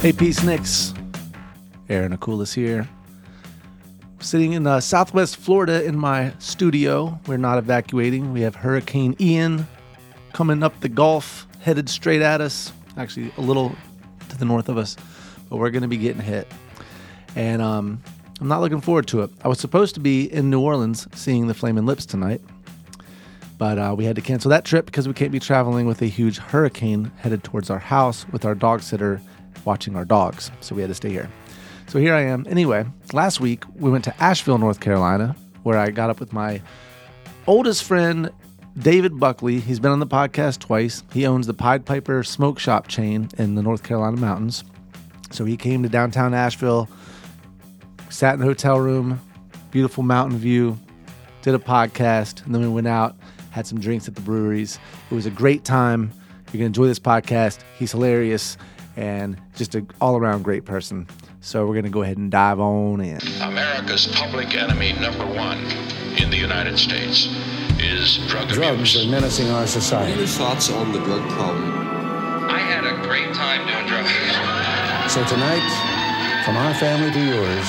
Hey, Peace Nicks. Aaron Akulis here. Sitting in uh, southwest Florida in my studio. We're not evacuating. We have Hurricane Ian coming up the Gulf, headed straight at us. Actually, a little to the north of us, but we're going to be getting hit. And um, I'm not looking forward to it. I was supposed to be in New Orleans seeing the Flaming Lips tonight, but uh, we had to cancel that trip because we can't be traveling with a huge hurricane headed towards our house with our dog sitter watching our dogs. So we had to stay here. So here I am. Anyway, last week we went to Asheville, North Carolina, where I got up with my oldest friend, David Buckley. He's been on the podcast twice. He owns the Pied Piper Smoke Shop chain in the North Carolina mountains. So he came to downtown Asheville, sat in the hotel room, beautiful mountain view, did a podcast, and then we went out, had some drinks at the breweries. It was a great time. You're going to enjoy this podcast. He's hilarious and just an all around great person. So we're going to go ahead and dive on in. America's public enemy number one in the United States is drug Drugs abuse. are menacing our society. Any thoughts on the drug problem? I had a great time doing drugs. So tonight, from our family to yours,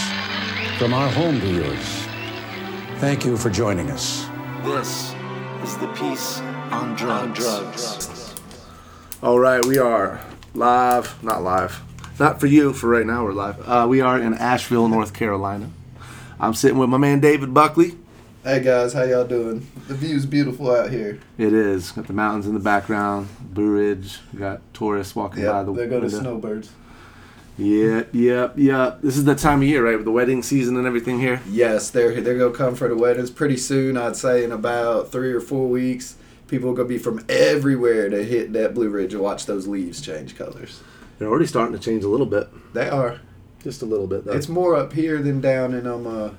from our home to yours, thank you for joining us. This is the Peace on Drugs. All right, we are live, not live, not for you. For right now, we're live. Uh, we are in Asheville, North Carolina. I'm sitting with my man David Buckley. Hey guys, how y'all doing? The view's beautiful out here. It is got the mountains in the background, Blue Ridge. Got tourists walking by Yeah, the there go the snowbirds. Yep, yep, yep. This is the time of year, right? With the wedding season and everything here. Yes, they're they're gonna come for the weddings pretty soon. I'd say in about three or four weeks, people are gonna be from everywhere to hit that Blue Ridge and watch those leaves change colors. They're already starting to change a little bit, They are. just a little bit. Though. It's more up here than down in um uh,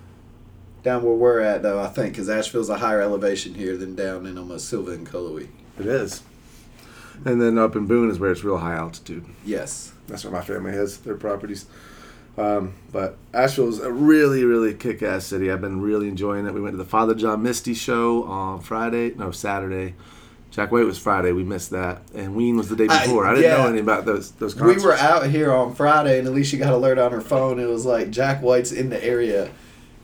down where we're at though. I think because Asheville's a higher elevation here than down in um uh, Sylva and Cullowhee. it is. And then up in Boone is where it's real high altitude. Yes. That's where my family has their properties. Um, but Asheville's a really, really kick-ass city. I've been really enjoying it. We went to the Father John Misty show on Friday, no Saturday. Jack White was Friday. We missed that, and Ween was the day before. I, didn't yeah. know anything about those those We were out here on Friday, and Alicia got alert on her phone. It was like Jack White's in the area,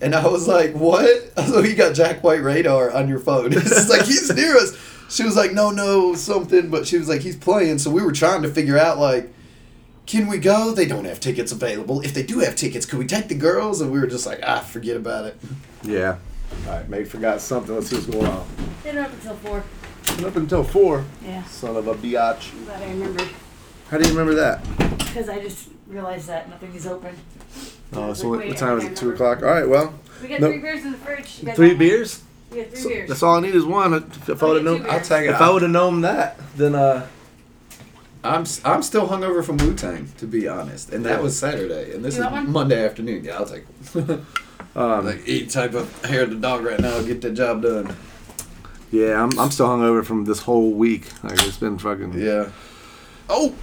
and I was like, "What?" So you got Jack White radar on your phone? It's like he's near us. She was like, "No, no, something," but she was like, "He's playing." So we were trying to figure out like, can we go? They don't have tickets available. If they do have tickets, could we take the girls? And we were just like, "Ah, forget about it." Yeah. All right, May forgot something. Let's see what's going on. Stayed up until four. Up until four. Yeah, Son of a biatch. I'm glad I remembered How do you remember that? because I just realized that nothing is open. Oh, so like, what, what time is it? Two o'clock. All right. Well, We got No. three beers in the fridge. You three want beers. We got three So beers. that's all I need is one. If I I'll would have known, I'll take it. if I would have known that, then uh, I'm s- I'm still hungover from Wu Tang, to be honest, and that was Saturday, and this You is? Monday afternoon. Yeah, I'll take it. um, like eat type of hair of the dog right now. Get the job done. yeah, I'm, I'm still hungover from this whole week. Like it's been fucking. Yeah. Oh.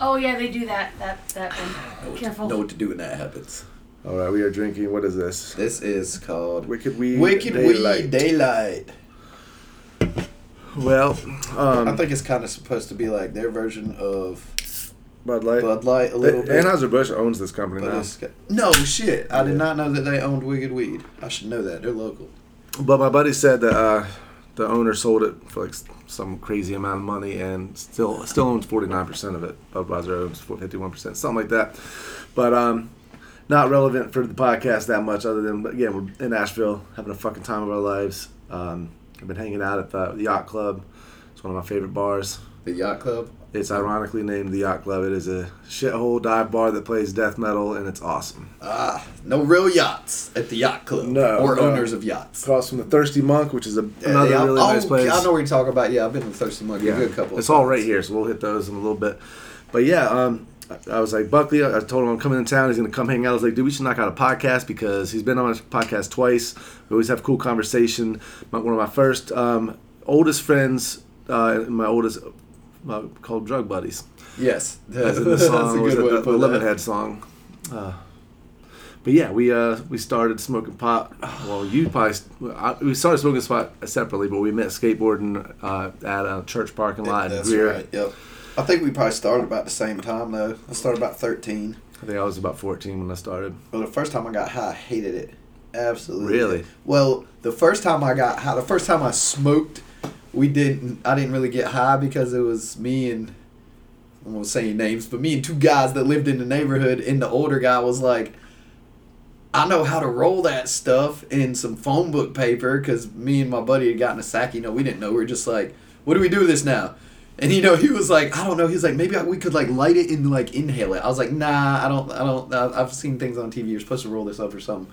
Oh yeah, they do that. That that one. Careful. Know what to do when that happens. All right, we are drinking. What is this? This is called Wicked Weed. Wicked Daylight. Weed Daylight. Well, um, I think it's kind of supposed to be like their version of Bud Light. Bud Light a little bit. Anheuser Busch owns this company but now. it's got- no shit! I did not know that they owned Wicked Weed. I should know that. They're local. But my buddy said that uh, the owner sold it for like s- some crazy amount of money and still still owns 49% of it. Budweiser owns 51%, something like that. But um, not relevant for the podcast that much other than, but again, we're in Asheville having a fucking time of our lives. Um, I've been hanging out at the Yacht Club. It's one of my favorite bars. The Yacht Club. It's ironically named the Yacht Club. It is a shithole dive bar that plays death metal and it's awesome. Ah, no real yachts at the Yacht Club. No, or no. owners of yachts. Across from the Thirsty Monk, which is a, another Yeah, really oh, nice place. I know where you're talking about. Yeah, I've been to the Thirsty Monkey a good couple. of It's all right here, so we'll hit those in a little bit. But yeah, um, I- was like Buckley. I told him I'm coming in town. He's gonna come hang out. I was like, dude, we should knock out a podcast because he's been on my podcast twice. We always have cool conversation. My, one of my first um, oldest friends, uh, my oldest uh, called Drug Buddies. Yes, As in the that's a song good way the, to the Head song. Uh, but yeah, we uh, we started smoking pot. Well, you probably I, we started smoking pot separately, but we met skateboarding uh, at a church parking lot in That's Greer. right. Yep. I think we probably started about the same time though. I started about thirteen. I think I was about 14 when I started. Well, the first time I got high, I hated it. Absolutely. Really? Well, the first time I got high, the first time I smoked, we didn't. I didn't really get high because it was me and I won't say any names, but me and two guys that lived in the neighborhood. And the older guy was like, "I know how to roll that stuff in some phone book paper." Because me and my buddy had gotten a sack. You know, we didn't know. We are just like, "What do we do with this now?" And you know, he was like, I don't know. He's like, maybe we could like light it and like inhale it. I was like, nah, I don't, I don't. I've seen things on TV. You're supposed to roll this up or something.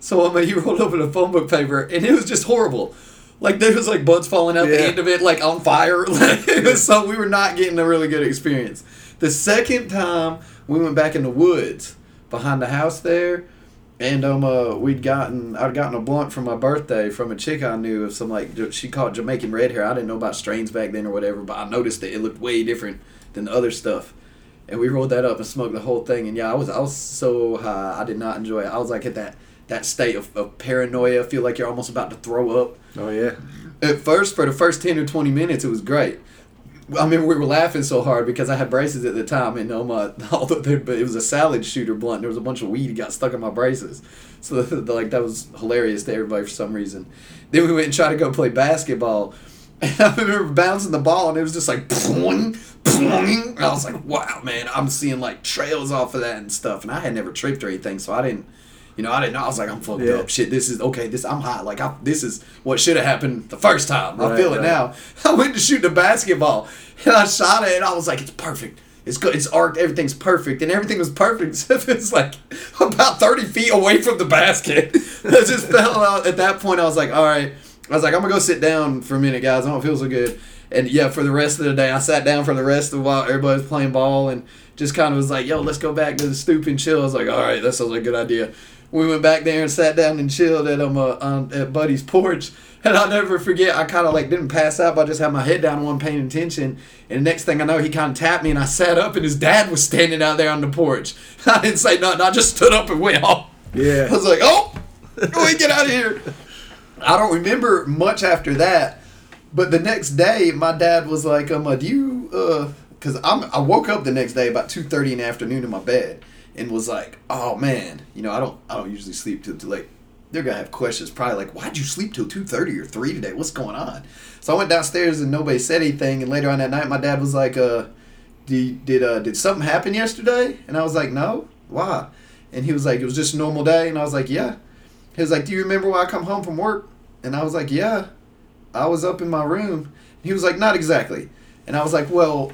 So I mean, he rolled up in a phone book paper, and it was just horrible. Like there was like buds falling out the end of it, like on fire. Like, it was so we were not getting a really good experience. The second time we went back in the woods behind the house there, and um, uh, we'd gotten I'd gotten a blunt for my birthday from a chick I knew of some like she called Jamaican red hair. I didn't know about strains back then or whatever, but I noticed that it looked way different than the other stuff. And we rolled that up and smoked the whole thing. And yeah, I was I was so high. I did not enjoy it. I was like at that that state of, of paranoia. Feel like you're almost about to throw up. Oh, yeah. At first, for the first ten or twenty minutes, it was great. I remember we were laughing so hard because I had braces at the time, and um, although but it was a salad shooter blunt, there was a bunch of weed got stuck in my braces, so like that was hilarious to everybody for some reason. Then we went and tried to go play basketball, and I remember bouncing the ball, and it was just like and I was like, wow, man, I'm seeing like trails off of that and stuff, and I had never tripped or anything, so I didn't. You know, I didn't know. I was like, I'm fucked Yeah. up. Shit, this is okay. This I'm hot. Like, I, this is what should have happened the first time. I Right, feel it now. I went to shoot the basketball and I shot it and I was like, it's perfect. It's good. It's arced. Everything's perfect. And everything was perfect except it's like about 30 feet away from the basket. I just fell out. At that point, I was like, all right. I was like, I'm going to go sit down for a minute, guys. I don't feel so good. And yeah, for the rest of the day, I sat down for the rest of the while everybody was playing ball and just kind of was like, yo, let's go back to the stoop and chill. I was like, all right, that sounds like a good idea. We went back there and sat down and chilled at um uh, on, at Buddy's porch. And I'll never forget, I kind of like didn't pass out, but I just had my head down, one paying attention. And the next thing I know, he kind of tapped me, and I sat up, and his dad was standing out there on the porch. I didn't say nothing. I just stood up and went off. Yeah. I was like, oh, ahead, get out of here. I don't remember much after that, but the next day, my dad was like, um, uh, do you, uh, cause I'm, I woke up the next day about two thirty in the afternoon in my bed, and was like, oh man, you know, I don't, I don't usually sleep till too late. They're gonna have questions, probably like, why'd you sleep till two thirty or three today? What's going on? So I went downstairs and nobody said anything, and later on that night, my dad was like, uh, did, did, uh, did something happen yesterday? And I was like, no, why? And he was like, it was just a normal day, and I was like, yeah. He was like, Do you remember when I come home from work? And I was like, Yeah. I was up in my room. He was like, Not exactly. And I was like, Well,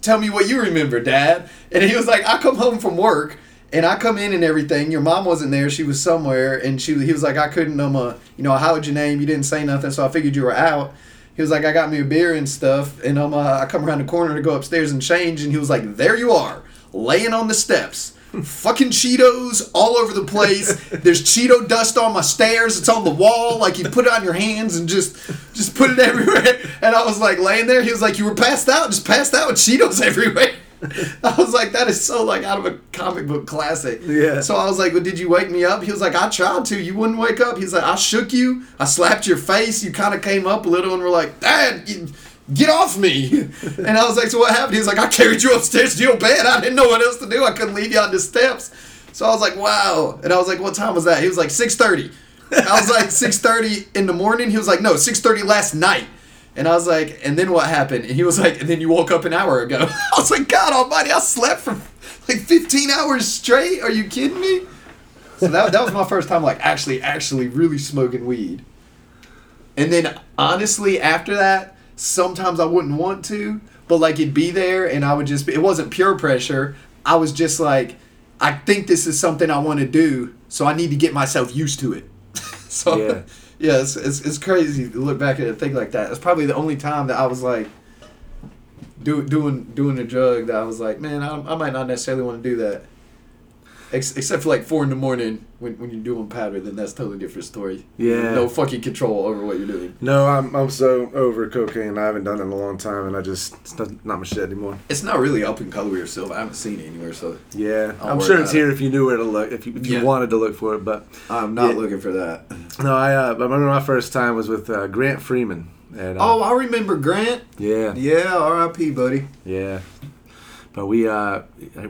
tell me what you remember, Dad. And he was like, I come home from work and I come in and everything. Your mom wasn't there; she was somewhere. And she, he was like, I couldn't, um, uh, you know, I hollered your name. You didn't say nothing, so I figured you were out. He was like, I got me a beer and stuff, and um, uh, I come around the corner to go upstairs and change, and he was like, There you are, laying on the steps. Fucking Cheetos all over the place. There's Cheeto dust on my stairs. It's on the wall. Like you put it on your hands and just just put it everywhere. And I was like laying there. He was like, "You were passed out, just passed out with Cheetos everywhere." I was like, "That is so like out of a comic book classic." Yeah. So I was like, "Well, did you wake me up?" He was like, "I tried to. You wouldn't wake up." He's like, "I shook you. I slapped your face. You kind of came up a little and were like, Dad." You, Get off me! And I was like, so what happened? He was like, I carried you upstairs to your bed. I didn't know what else to do. I couldn't leave you on the steps. So I was like, wow. And I was like, what time was that? He was like, 6.30. I was like, 6.30 in the morning? He was like, no, 6.30 last night. And I was like, and then what happened? And he was like, and then you woke up an hour ago. I was like, God almighty, I slept for like 15 hours straight. Are you kidding me? So that, that was my first time like actually, actually really smoking weed. And then honestly, after that, sometimes I wouldn't want to, but like it'd be there and I would just be, it wasn't pure pressure. I was just like, I think this is something I want to do, so I need to get myself used to it. so Yeah. yeah, it's, it's, it's crazy to look back at a thing like that. It's probably the only time that I was like, do, doing doing a drug that I was like, man, I, I might not necessarily want to do that. Ex- except for like four in the morning when, when you're doing powder, then that's a totally different story. Yeah. No fucking control over what you're doing. No, I'm, I'm so over cocaine. I haven't done it in a long time, and I just, it's not, not my shit anymore. It's not really up in Cullowhee or Sylva. I haven't seen it anywhere, so Yeah. I'll I'm sure it's here if you knew where to look, if you, if you Yeah. wanted to look for it, but I'm not Yeah. looking for that. no, I, uh, I remember my first time was with uh, Grant Freeman. And, uh, Oh, I remember Grant. yeah, Yeah, R.I.P. buddy. yeah. But we uh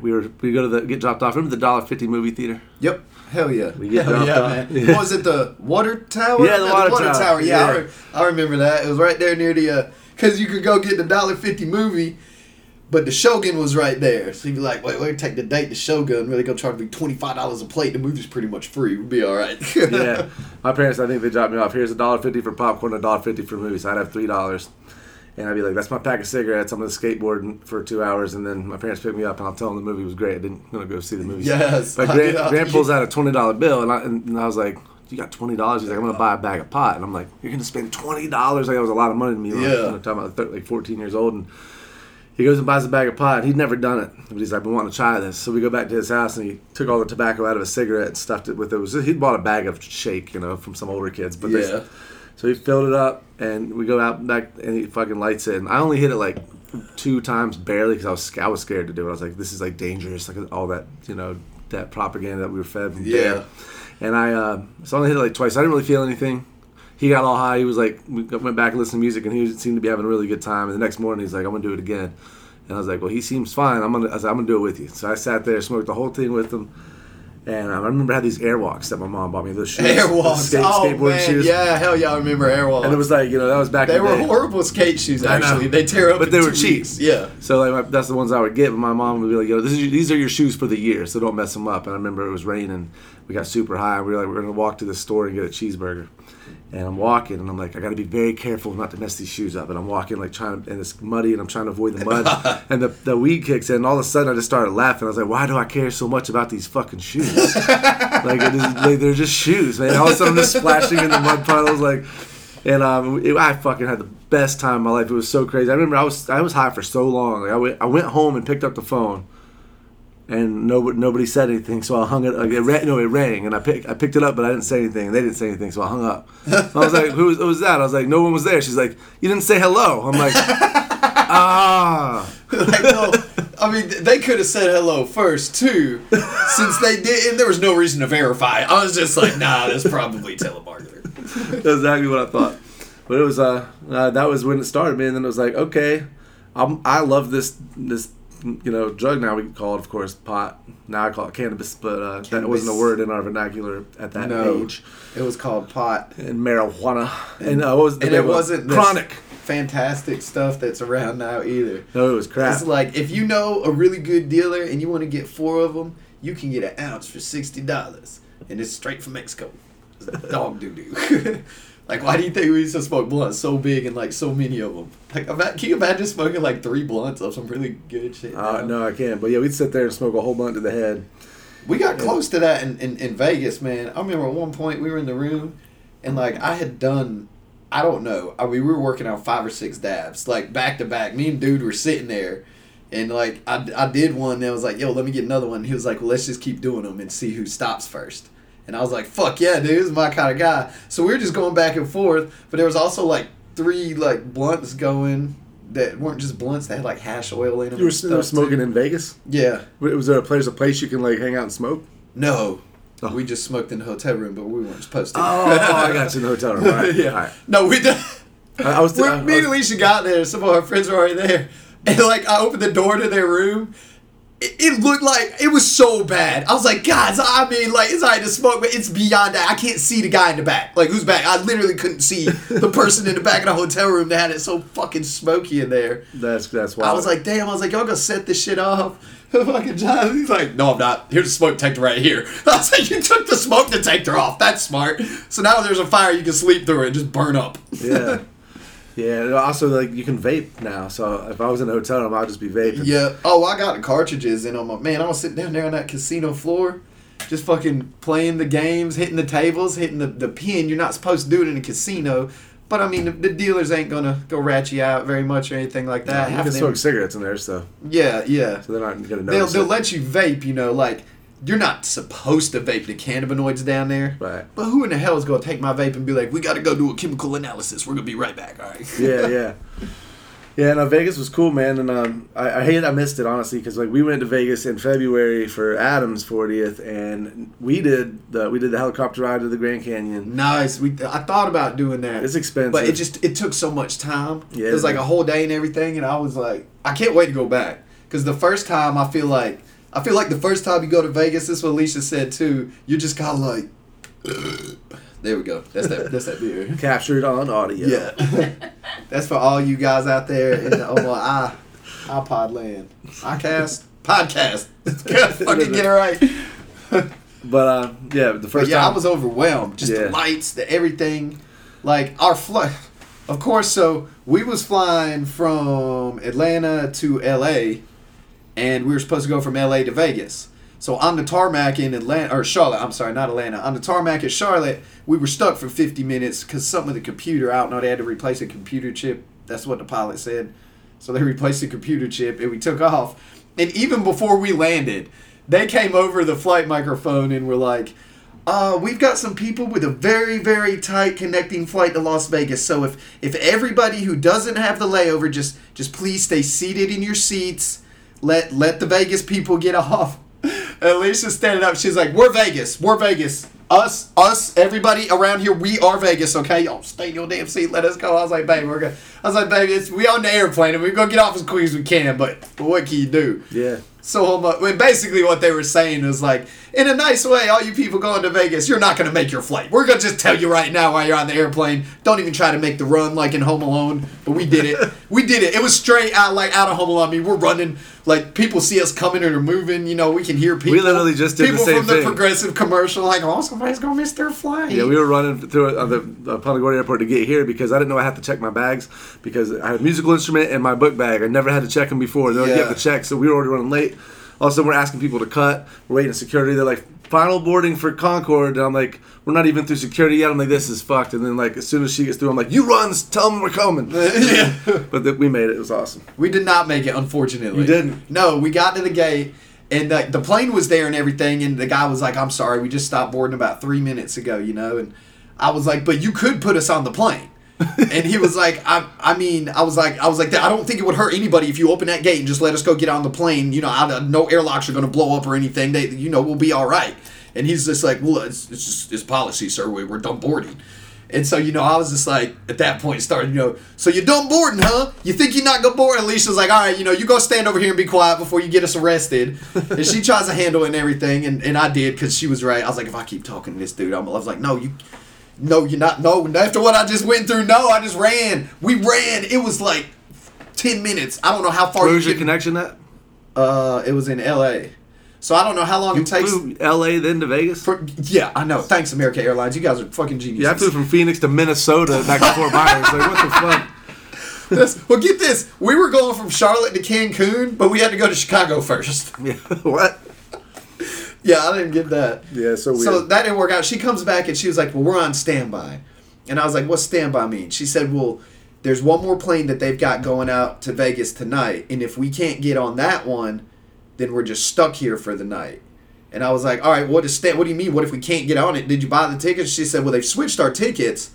we were we go to the get dropped off. Remember the dollar fifty movie theater? Yep. Hell yeah. We get Hell dropped yeah, off. man. Yeah. Was it the water tower? Yeah, the water tower. Yeah, I, re- I remember that. It was right there near the, uh, cause you could go get the dollar fifty movie, but the Shogun was right there. So you'd be like, wait, wait, take the date to Shogun. Really gonna charge me twenty five dollars a plate. The movie's pretty much free. We'll be all right. yeah, my parents. I think they dropped me off. Here's a dollar fifty for popcorn, a dollar fifty for movies. I'd have three dollars, and I'd be like, "That's my pack of cigarettes. I'm gonna skateboard for two hours." And then my parents pick me up, and I'll tell them the movie was great. I didn't want to go see the movie. Yes, But Grant. Grant pulls out a twenty dollar bill, and I, and I was like. You got twenty dollars. He's like, I'm gonna buy a bag of pot, and I'm like, you're gonna spend twenty dollars. Like that was a lot of money to me. Like, Yeah. know, talking about like 14 years old, and he goes and buys a bag of pot. He'd never done it, but he's like, "I want to try this." So we go back to his house, and he took all the tobacco out of a cigarette and stuffed it with it. it was he'd bought a bag of shake, you know, from some older kids. But they- Yeah. so he filled it up, and we go out back, and he fucking lights it. And I only hit it like two times, barely, because I was I was scared to do it. I was like, "This is like dangerous," like all that, you know, that propaganda that we were fed. From Yeah. And I, uh, so I only hit it like twice. I didn't really feel anything. He got all high. He was like, we went back and listened to music, and he seemed to be having a really good time. And the next morning, he's like, I'm gonna do it again. And I was like, well, he seems fine. I'm gonna, I like, I'm gonna do it with you. So I sat there, smoked the whole thing with him. And I remember I had these Airwalks that my mom bought me. Those shoes, Airwalks. skate, oh skateboard man, shoes. yeah, hell yeah, I remember Airwalks. And it was like, you know, that was back they in the were day. horrible skate shoes. Actually, they tear up. But they were cheap. weeks. Yeah. So like my, that's the ones I would get, but my mom would be like, "Yo, is these are your shoes for the year, so don't mess them up." And I remember it was raining. We got super high. We were like, "We're gonna walk to the store and get a cheeseburger." And I'm walking, and I'm like, "I got to be very careful not to mess these shoes up." And I'm walking like trying, and it's muddy, and I'm trying to avoid the mud. and the the weed kicks in. And all of a sudden, I just started laughing. I was like, "Why do I care so much about these fucking shoes? like, it is, like they're just shoes, man." All of a sudden, I'm just splashing in the mud puddles, like. And um, it, I fucking had the best time of my life. It was so crazy. I remember I was I was high for so long. Like I went, I went home and picked up the phone, and nobody nobody said anything. So I hung it. Like it rang, no, it rang, and I picked I picked it up, but I didn't say anything. They didn't say anything, so I hung up. I was like, "Who was, who was that?" I was like, "No one was there." She's like, "You didn't say hello." I'm like, "Ah." like, no, I mean, they could have said hello first too, since they didn't. There was no reason to verify. I was just like, nah, that's probably telemarketer. That's exactly what I thought. But it was uh, uh that was when it started, man. And then it was like, okay, I'm, I love this this you know drug now we call it of course pot. Now I call it cannabis, but uh, that wasn't a word in our vernacular at that No. age. It was called pot. And marijuana, and uh, what was And it wasn't chronic. fantastic stuff that's around now either. No, it was crap. It's like if you know a really good dealer and you want to get four of them, you can get an ounce for sixty dollars, and it's straight from Mexico. Dog doo doo. like, why do you think we used to smoke blunts so big and like so many of them? Like, can you imagine smoking like three blunts of some really good shit? Uh, now? no, I can't. But yeah, we'd sit there and smoke a whole blunt to the head. We got close to that in, in, in Vegas, man. I remember at one point we were in the room and like I had done I don't know. I mean we were working on five or six dabs, like back to back. Me and dude were sitting there and like I, I did one that was like, yo, let me get another one. He was like, well, let's just keep doing them and see who stops first. And I was like, fuck yeah, dude, this is my kind of guy. So we were just going back and forth, but there was also like three like blunts going that weren't just blunts, they had like hash oil in them. You were stuff, smoking too. in Vegas. Yeah. Was there a place, a place you can like hang out and smoke? No. Oh. We just smoked in the hotel room, but we weren't supposed to. Oh, I got you in the hotel room. Right, yeah. right. No, we did. I, I was. When I, me I and was Alicia got there, some of our friends were already there, and like I opened the door to their room. It, looked like it was so bad. I was like, guys, I mean, like it's alright to smoke, but it's beyond that. I can't see the guy in the back. Like who's back? I literally couldn't see the person in the back of the hotel room that had it so fucking smoky in there. that's that's why I was like, damn. I was like, y'all gonna set this shit off. Fucking John, he's like, no, I'm not. Here's a smoke detector right here. I was like, you took the smoke detector off. That's smart. So now there's a fire, you can sleep through it and just burn up. yeah. Yeah, and also like you can vape now. So if I was in a hotel room, I'd just be vaping. Yeah. Oh, I got the cartridges in on my man. I was sitting down there on that casino floor, just fucking playing the games, hitting the tables, hitting the, the pin. You're not supposed to do it in a casino. But I mean, the, the dealers ain't gonna go rat you out very much or anything like that. you Half can them- smoke cigarettes in there, so yeah, yeah. so they're not gonna They'll, they'll it. let you vape, you know, like you're not supposed to vape the cannabinoids down there. Right. But who in the hell is gonna take my vape and be like, we gotta go do a chemical analysis. We're gonna be right back, all right? yeah, yeah. Yeah, no, Vegas was cool, man, and um, I, I hate I missed it honestly because like we went to Vegas in February for Adam's 40th, and we did the we did the helicopter ride to the Grand Canyon. Nice. We I thought about doing that. It's expensive. but it just it took so much time. Yeah, it was like a whole day and everything, and I was like, I can't wait to go back because the first time I feel like I feel like the first time you go to Vegas, this is what Alicia said too. You're just kind of like, there we go. That's that. That's that beer. captured on audio. Yeah. That's for all you guys out there in the oh, I, iPod land. iCast? Podcast. fucking get it right. But uh, yeah, the But first yeah, time I was overwhelmed. Just Yeah. the lights, the everything. Like our flight. Of course, so we was flying from Atlanta to LA and we were supposed to go from LA to Vegas. So on the tarmac in Atlanta or Charlotte, I'm sorry, not Atlanta. On the tarmac at Charlotte, we were stuck for 50 minutes because something with the computer. Don't know. They had to replace a computer chip. That's what the pilot said. So they replaced the computer chip and we took off. And even before we landed, they came over the flight microphone and were like, uh, we've got some people with a very, very tight connecting flight to Las Vegas. So if if everybody who doesn't have the layover, just just please stay seated in your seats. Let let the Vegas people get off. Alicia's standing up. She's like, "We're Vegas. We're Vegas. Us, us, everybody around here. We are Vegas. Okay, y'all stay in your damn seat. Let us go." I was like, "Baby, we're good." I was like, "Baby, it's, we on the airplane and we're gonna get off as quick as we can. But, but what can you do?" yeah. So um, well, basically, what they were saying was like, in a nice way, all you people going to Vegas, you're not going to make your flight. We're going to just tell you right now while you're on the airplane. Don't even try to make the run like in Home Alone. But we did it. we did it. It was straight out like out of Home Alone. I mean, we're running like people see us coming and are moving. You know, we can hear people. We literally just did the people same from the thing. progressive commercial like, oh, somebody's going to miss their flight. Yeah, we were running through uh, the uh, Gorda Airport to get here because I didn't know I had to check my bags because I had a musical instrument and my book bag. I never had to check them before. They Yeah. get the check, so we were already running late. All of a sudden, we're asking people to cut. We're waiting in security. They're like, final boarding for Concord. And I'm like, we're not even through security yet. I'm like, this is fucked. And then, like, as soon as she gets through, I'm like, you run, tell them we're coming. yeah. But th- we made it. It was awesome. We did not make it, unfortunately. You didn't? No, we got to the gate, and the, the plane was there and everything, and the guy was like, "I'm sorry, we just stopped boarding about three minutes ago," you know, and I was like, "But you could put us on the plane." And he was like, I, I mean, I was like, I was like, I don't think it would hurt anybody if you open that gate and just let us go get on the plane. You know, I, no airlocks are going to blow up or anything. They, you know, we'll be all right. And he's just like, well, it's, it's just it's policy, sir. We, we're done boarding. And so, you know, I was just like, at that point, started, you know, so you're done boarding, huh? You think you're not gonna board? Alicia's like, all right, you know, you go stand over here and be quiet before you get us arrested. and she tries to handle it and everything, and, and I did because she was right. I was like, if I keep talking to this dude, I'm, I was like, no, you, no, you're not. No, after what I just went through, no, I just ran. We ran. It was like ten minutes. I don't know how far. Where you was your connection at? Uh, it was in L.A. So I don't know how long You it takes. flew L.A. then to Vegas? For, yeah, I know. Thanks, American Airlines. You guys are fucking geniuses. yeah, I flew from Phoenix to Minnesota back to Fort Myers. Like, what the fuck? This- well, get this. We were going from Charlotte to Cancun, but we had to go to Chicago first. Yeah, what? Yeah, I didn't get that. Yeah, so weird. So that didn't work out. She comes back and she was like, "Well, we're on standby," and I was like, "What's standby mean?" She said, "Well, there's one more plane that they've got going out to Vegas tonight, and if we can't get on that one, then we're just stuck here for the night." And I was like, "All right, what is sta- What do you mean? What if we can't get on it? Did you buy the tickets?" She said, "Well, they've switched our tickets,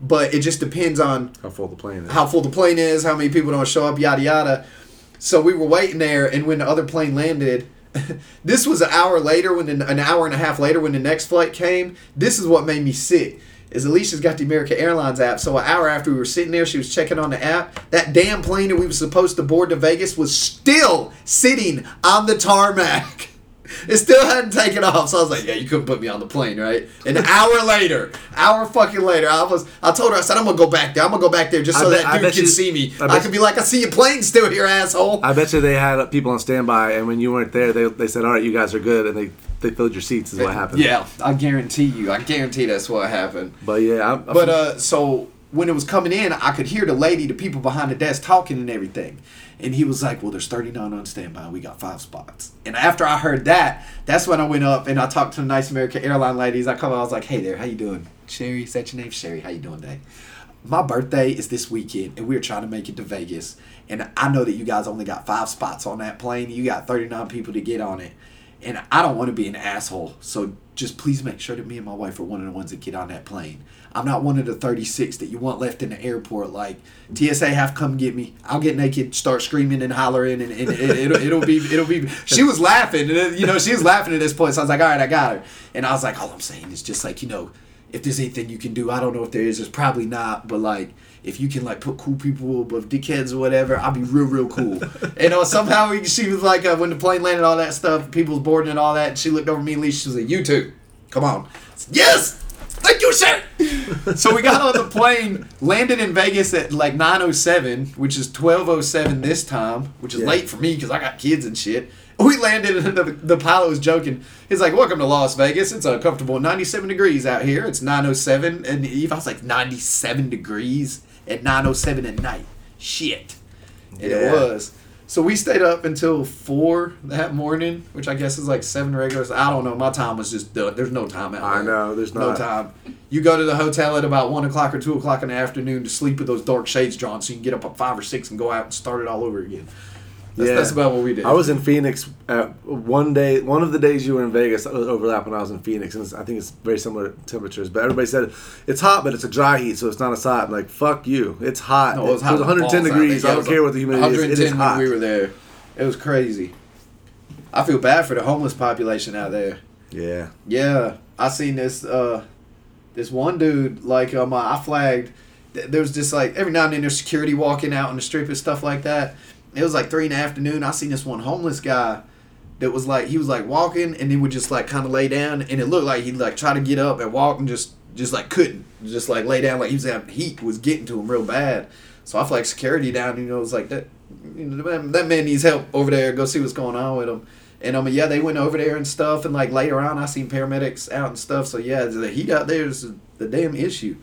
but it just depends on How full the plane is. how full the plane is, how many people don't show up, yada yada. So we were waiting there, and when the other plane landed, this was an hour later. When the, an hour and a half later, when the next flight came, this is what made me sick. Is Alicia's got the American Airlines app, so an hour after we were sitting there, she was checking on the app. That damn plane that we were supposed to board to Vegas was still sitting on the tarmac. It still hadn't taken off, so I was like, "Yeah, you couldn't put me on the plane, right?" An hour later, hour fucking later, I was, I told her, I said, "I'm gonna go back there. I'm gonna go back there just so bet- that dude can you- see me. I I, could be like, I see your plane still here, asshole." I bet you they had people on standby, and when you weren't there, they, they said, "All right, you guys are good," and they they filled your seats. Is what happened. yeah, I guarantee you. I guarantee that's what happened. But yeah, I, I, But uh, so when it was coming in, I could hear the lady, the people behind the desk talking and everything. And he was like, "Well, there's 39 on standby. We got five spots." And after I heard that, that's when I went up and I talked to the nice American airline ladies. I come, I was like, "Hey there, how you doing, Sherry? Is that your name, Sherry? How you doing today?" My birthday is this weekend, and we're trying to make it to Vegas. And I know that you guys only got five spots on that plane. You got 39 people to get on it, and I don't want to be an asshole. So just please make sure that me and my wife are one of the ones that get on that plane. I'm not one of the 36 that you want left in the airport. Like TSA have come get me. I'll get naked, start screaming and hollering, and, and it, it'll, it'll be it'll be. She was laughing, you know she was laughing at this point. So I was like, all right, I got her. And I was like, all I'm saying is just like you know, if there's anything you can do, I don't know if there is. There's probably not, but like if you can like put cool people above dickheads or whatever, I'll be real real cool. you know, somehow we, she was like uh, when the plane landed, all that stuff, people was boarding and all that. And she looked over me and. She was like, "You too, come on." Said, yes. Thank you, sir. so we got on the plane, landed in Vegas at like 9:07, which is 12:07 this time, which is Yeah. late for me because I got kids and shit. We landed and the, the pilot was joking. He's like, "Welcome to Las Vegas. It's a comfortable 97 degrees out here. It's 9:07." And Eve, I was like, "97 degrees at 9:07 at night. Shit." And it was. So we stayed up until four that morning, which I guess is like seven regulars. I don't know. My time was just done. There's no time out I know, there's no time. You go to the hotel at about one o'clock or two o'clock in the afternoon to sleep with those dark shades drawn, so you can get up at five or six and go out and start it all over again. That's, Yeah. that's about what we did. I was in Phoenix uh, one day. One of the days you were in Vegas overlap when I was in Phoenix, and it's, I think it's very similar temperatures. But everybody said it's hot, but it's a dry heat, so it's not as hot. I'm like, fuck you, it's hot. No, it was hot. 110 balls out degrees. there. I don't care what the humidity is. It 110 when hot. we were there. It was crazy. I feel bad for the homeless population out there. yeah, Yeah, I seen this uh this one dude like um I flagged th- there was just like every now and then there's security walking out on the strip and stuff like that. It was like three in the afternoon. I seen this one homeless guy that was like he was like walking and then would just like kind of lay down and it looked like he'd like try to get up and walk and just just like couldn't just like lay down like he was having heat was getting to him real bad. So I flagged security down and you know it was like that you know that, man needs help over there. Go see what's going on with him. And I um, mean, yeah, they went over there and stuff, and like later on, I seen paramedics out and stuff. So yeah, the heat out there is the damn issue.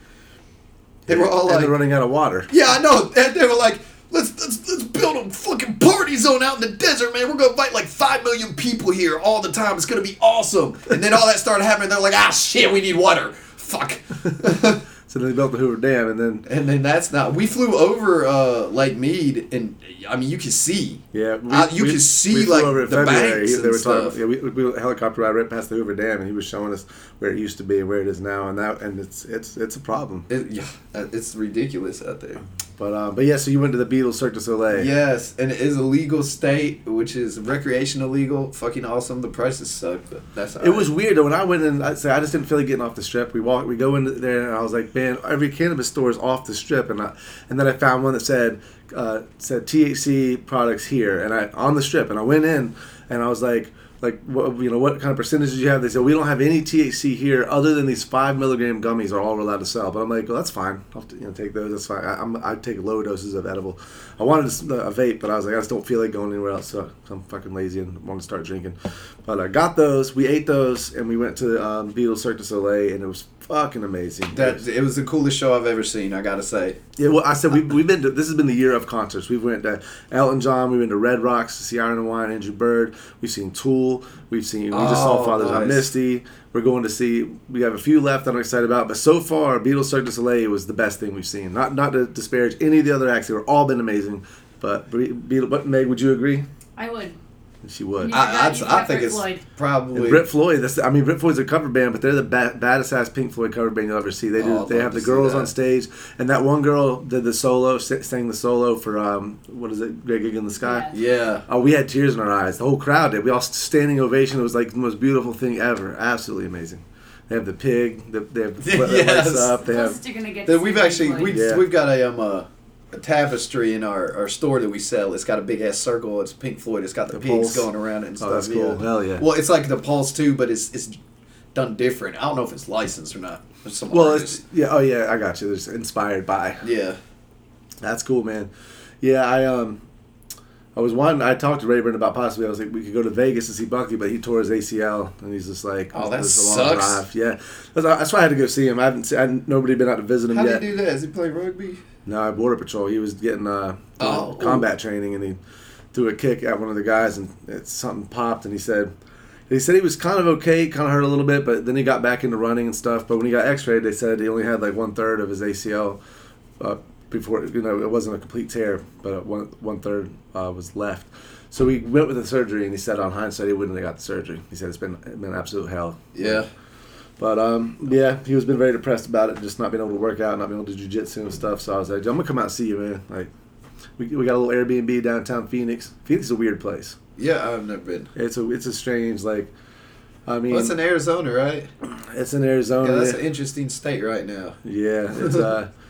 They were all and like, running out of water. yeah, I know. They were like, let's let's let's build a fucking party zone out in the desert, man. We're gonna invite like five million people here all the time. It's gonna be awesome. And then all that started happening. They're like, ah, shit, we need water. Fuck. So they built the Hoover Dam, and then and then that's not. We flew over uh, Lake Mead, and I mean, you can see. yeah, we, Uh, you we- can see, like, the February. banks They and were talking. stuff. Yeah, we, we helicopter ride right past the Hoover Dam, and he was showing us where it used to be and where it is now, and that and it's it's it's a problem. It, yeah, uh, it's ridiculous out there. But um, but yeah, so you went to the Beatles Cirque du Soleil. Yes, and it is a legal state, which is recreational legal. Fucking awesome. The prices suck, but that's. It was weird though when I went in. I say I just didn't feel like getting off the strip. We walk, we go in there, and I was like, man, every cannabis store is off the strip, and I, and then I found one that said uh, said THC products here, and I on the strip, and I went in, and I was like. Like what you know, what kind of percentages you have? They said we don't have any THC here, other than these five milligram gummies are all we're allowed to sell. But I'm like, well, that's fine. I'll you know take those. That's fine. I, I'm I take low doses of edible. I wanted a vape, but I was like, I just don't feel like going anywhere else. So I'm fucking lazy and want to start drinking. But I got those. We ate those, and we went to um, Beatles Cirque du Soleil, and it was fucking amazing. That it was the coolest show I've ever seen. I gotta say. Yeah, well, I said we we've been to. This has been the year of concerts. We've went to Elton John. We went to Red Rocks to see Iron and Wine, Andrew Bird. We've seen Tool. We've seen. We just saw Oh, Fathers on nice. Misty. We're going to see. We have a few left that I'm excited about, but so far, Beatles Cirque du Soleil was the best thing we've seen. Not not to disparage any of the other acts; they were all been amazing. But Beatles. But Meg, would you agree? I would. She would. Yeah. I, I, you I think Brit it's Floyd. probably. And Brit Floyd. That's I mean, Brit Floyd's a cover band, but they're the ba- baddest ass Pink Floyd cover band you'll ever see. They do. Oh, they have the girls on stage, and that one girl did the solo, s- sang the solo for um, what is it, Great Gig in the Sky. Yeah. yeah. Oh, we had tears in our eyes. The whole crowd did. We all standing ovation. It was like the most beautiful thing ever. Absolutely amazing. They have the pig. The, they have the Yes. up. They Closest have. you're gonna get. Then we've actually Floyd. we Yeah. we've got a um a, a tapestry in our, our store that we sell. It's got a big ass circle. It's Pink Floyd. It's got the, The pigs pulse. going around it and Oh, stuff. that's cool. Yeah. Hell yeah. Well, it's like the pulse too, but it's it's done different. I don't know if it's licensed or not. Well, artists. it's, yeah. Oh yeah, I got you. It's inspired by. yeah. That's cool, man. Yeah, I um, I was wanting. I talked to Rayburn about possibly. I was like, we could go to Vegas to see Bucky, but he tore his ACL, and he's just like, Oh, that "This is sucks." Yeah, that's, that's why I had to go see him. I haven't. Seen, I, nobody been out to visit him How yet. do you do that? Does he play rugby? No, Border Patrol. He was getting uh, Oh. combat training, and he threw a kick at one of the guys, and it, something popped, and he said. He said he was kind of okay, kind of hurt a little bit, but then he got back into running and stuff. But when he got X-rayed, they said he only had like one third of his ACL uh, before. You know, it wasn't a complete tear, but one one third uh, was left. So we went with the surgery, and he said on hindsight he wouldn't have got the surgery. He said it's been it's been absolute hell. Yeah. But um, yeah, he was been very depressed about it, just not being able to work out, not being able to do jujitsu and stuff. So I was like, I'm gonna come out and see you, man. Like, we, we got a little Airbnb downtown Phoenix. Phoenix is a weird place. Yeah, I've never been. It's a it's a strange like. I mean, Well, it's in Arizona, right? it's in Arizona. Yeah, that's an interesting state right now. Yeah, it's uh,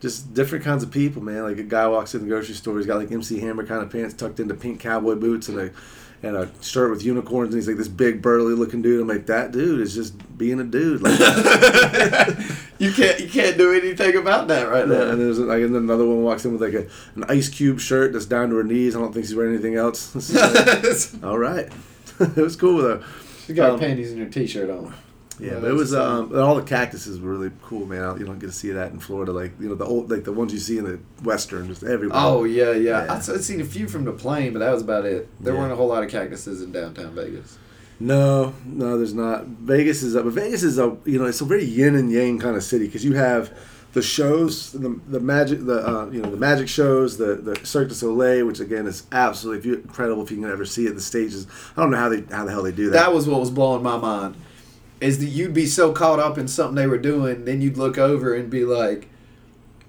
just different kinds of people, man. Like a guy walks in the grocery store, he's got like MC Hammer kind of pants tucked into pink cowboy boots and a and a shirt with unicorns, and he's like this big burly looking dude. I'm like, that dude is just being a dude. Like, You can't you can't do anything about that right and now. there's like and then another one walks in with like a an ice cube shirt that's down to her knees. I don't think she's wearing anything else. Like, All right, it was cool though. She got Um, panties and her t-shirt on. Yeah, Yeah, but it was um, all the cactuses were really cool, man. You don't get to see that in Florida, like you know the old like the ones you see in the western, just everywhere. Oh yeah, yeah. Yeah. I'd seen a few from the plane, but that was about it. There Yeah. weren't a whole lot of cactuses in downtown Vegas. No, no, there's not. Vegas is, a, but Vegas is a, you know, it's a very yin and yang kind of city because you have the shows, the, the magic, the uh, you know, the magic shows, the the Cirque du Soleil, which again is absolutely incredible if you can ever see it. The stages, I don't know how they how the hell they do that. That was what was blowing my mind. Is that you'd be so caught up in something they were doing, then you'd look over and be like,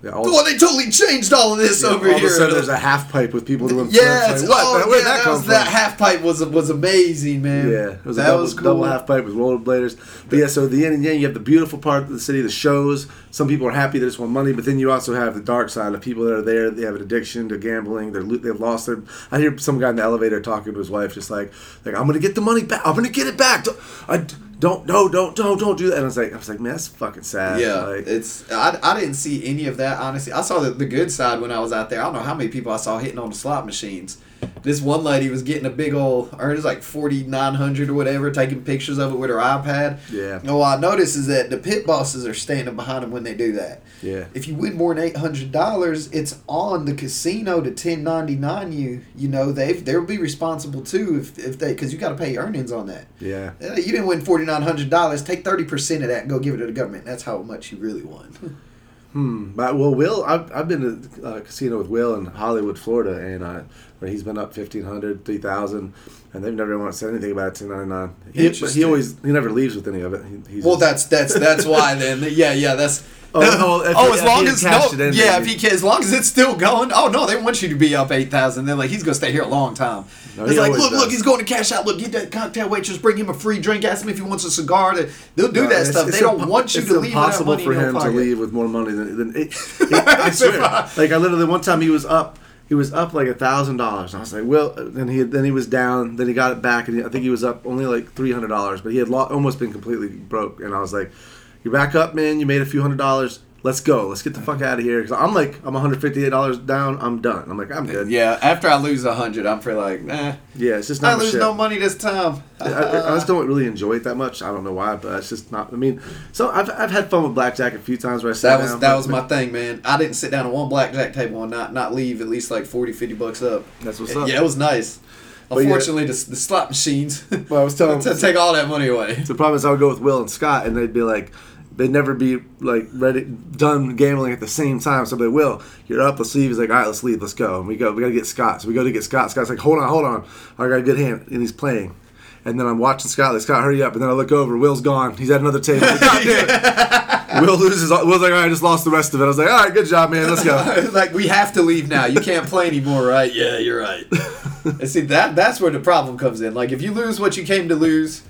Yeah, all, "Oh, they totally changed all of this yeah, over all of a sudden there's a half pipe with people doing yeah, it's, Like, what? oh, yeah, that, that, come was, from? that half pipe was was amazing, man. Yeah, it was a double, was cool. double half pipe with rollerbladers. But yeah, so the end and yang, you have the beautiful part of the city, the shows. Some people are happy they just want money, but then you also have the dark side of people that are there. They have an addiction to gambling. They're they've lost their. I hear some guy in the elevator talking to his wife, just like like I'm gonna get the money back. I'm gonna get it back. I don't no don't don't don't do that. And I was like I was like man, that's fucking sad. Yeah, Like, it's I, I didn't see any of that honestly. I saw the, the good side when I was out there. I don't know how many people I saw hitting on the slot machines. This one lady was getting a big old, or it was like forty nine hundred or whatever, taking pictures of it with her iPad. Yeah. And what I notice is that the pit bosses are standing behind them when they do that. Yeah. If you win more than eight hundred dollars, it's on the casino to ten ninety nine you. You know they they'll be responsible too if, if they because you got to pay earnings on that. yeah. Uh, You didn't win forty nine hundred dollars. Take thirty percent of that and go give it to the government. That's how much you really won. Hmm. But well, Will, I've, I've been to a casino with Will in Hollywood, Florida, and uh, where he's been up 1500 3000 and they've never once said anything about 1099 he, but he always he never leaves with any of it. He, he's well, just- that's that's that's why then. Yeah, yeah, that's. Oh, oh, if oh, he- as long as no, in, yeah, if he can, as long as it's still going. Oh no, they want you to be up eight thousand. They're like, he's gonna stay here a long time. No, it's like, look, look, he's going to cash out. Look, get that cocktail waitress, bring him a free drink, ask him if he wants a cigar. They- They'll do No, that it's- stuff. it's They don't impo- want you to leave without impossible for him to leave with more money than, than it, it- I swear. like I literally one time he was up. He was up like a thousand dollars. I was like, well, then he then he was down. Then he got it back, and I think he was up only like three hundred dollars. But he had lo- almost been completely broke. And I was like, you're back up, man. You made a few hundred dollars. Let's go. Let's get the fuck out of here. Because I'm like, I'm 158 dollars down. I'm done. I'm like, I'm good. Yeah, after I lose hundred, I'm pretty like, nah. Yeah, it's just not I lose shit. no money this time. I, I- I just don't really enjoy it that much. I don't know why, but it's just not. I mean, so I've, I've had fun with blackjack a few times where I sat That was down, that was my thing, man. I didn't sit down at one blackjack table and not not leave at least like 40, 50 bucks up. That's what's up. Yeah, it was nice. But yeah. Unfortunately, the, the slot machines Well, I was telling to take all that money away. The problem is I would go with Will and Scott, and they'd be like, they'd never be like ready, done gambling at the same time. So they will. You're up. Let's leave. He's like, all right, let's leave. Let's go. And we go. We gotta get Scott. So we go to get Scott. Scott's like, hold on, hold on. I got a good hand, and he's playing. And then I'm watching Scott. Like, Scott, hurry up. And then I look over. Will's gone. He's at another table. Like, God damn it. Will loses. Will's like, all right, I just lost the rest of it. I was like, all right, good job, man. Let's go. like we have to leave now. You can't play anymore, right? Yeah, you're right. and see that that's where the problem comes in. Like if you lose what you came to lose.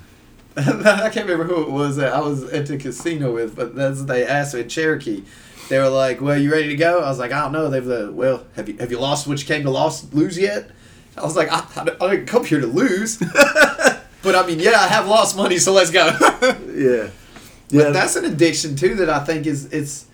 I can't remember who it was that I was at the casino with, but that's they asked me in Cherokee. They were like, "Well, you ready to go?" I was like, "I don't know." They've well, have you have you lost what you came to lost lose yet? I was like, I, I, I didn't come here to lose, but I mean, yeah, I have lost money, so let's go. Yeah. But Yeah. that's an addiction too that I think is it's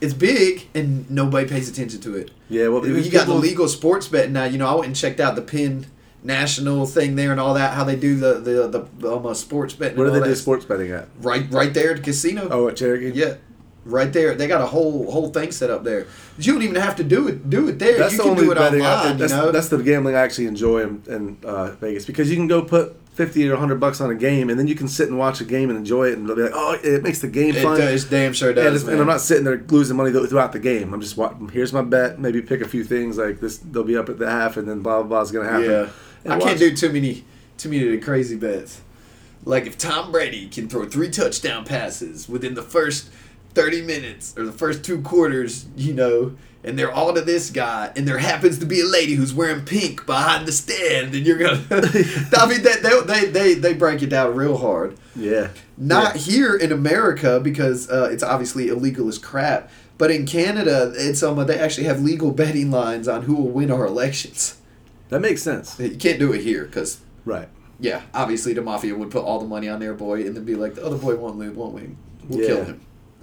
it's big and nobody pays attention to it. Yeah. Well, You got the legal sports betting now. You know, I went and checked out the Penn National thing there and all that. How they do the the the, uh, sports betting. Where do they do sports betting at? Right, right there at the casino. Oh, at Cherokee. yeah, right there. They got a whole whole thing set up there. You don't even have to do it do it there. That's you the can only do it betting. online. I, that's, you know, that's the gambling I actually enjoy in, in uh, Vegas because you can go put fifty or hundred bucks on a game, and then you can sit and watch a game and enjoy it, and they'll be like, "Oh, it makes the game fun it does, damn sure does. and, and I'm not sitting there losing money throughout the game. I'm just watching. Here's my bet. Maybe pick a few things like this. They'll be up at the half, and then blah blah blah is gonna happen. Yeah, I watch- can't do too many too many of the crazy bets. like if Tom Brady can throw three touchdown passes within the first 30 minutes or the first two quarters, you know, and they're all to this guy, and there happens to be a lady who's wearing pink behind the stand, and you're gonna. I mean, they, they, they, they, they break it down real hard. Yeah. Not Yeah. here in America because uh, it's obviously illegal as crap. But in Canada, it's um they actually have legal betting lines on who will win our elections. That makes sense. You can't do it here because Right. yeah, obviously the mafia would put all the money on their boy and then be like the other boy won't lose, won't we? we'll kill him.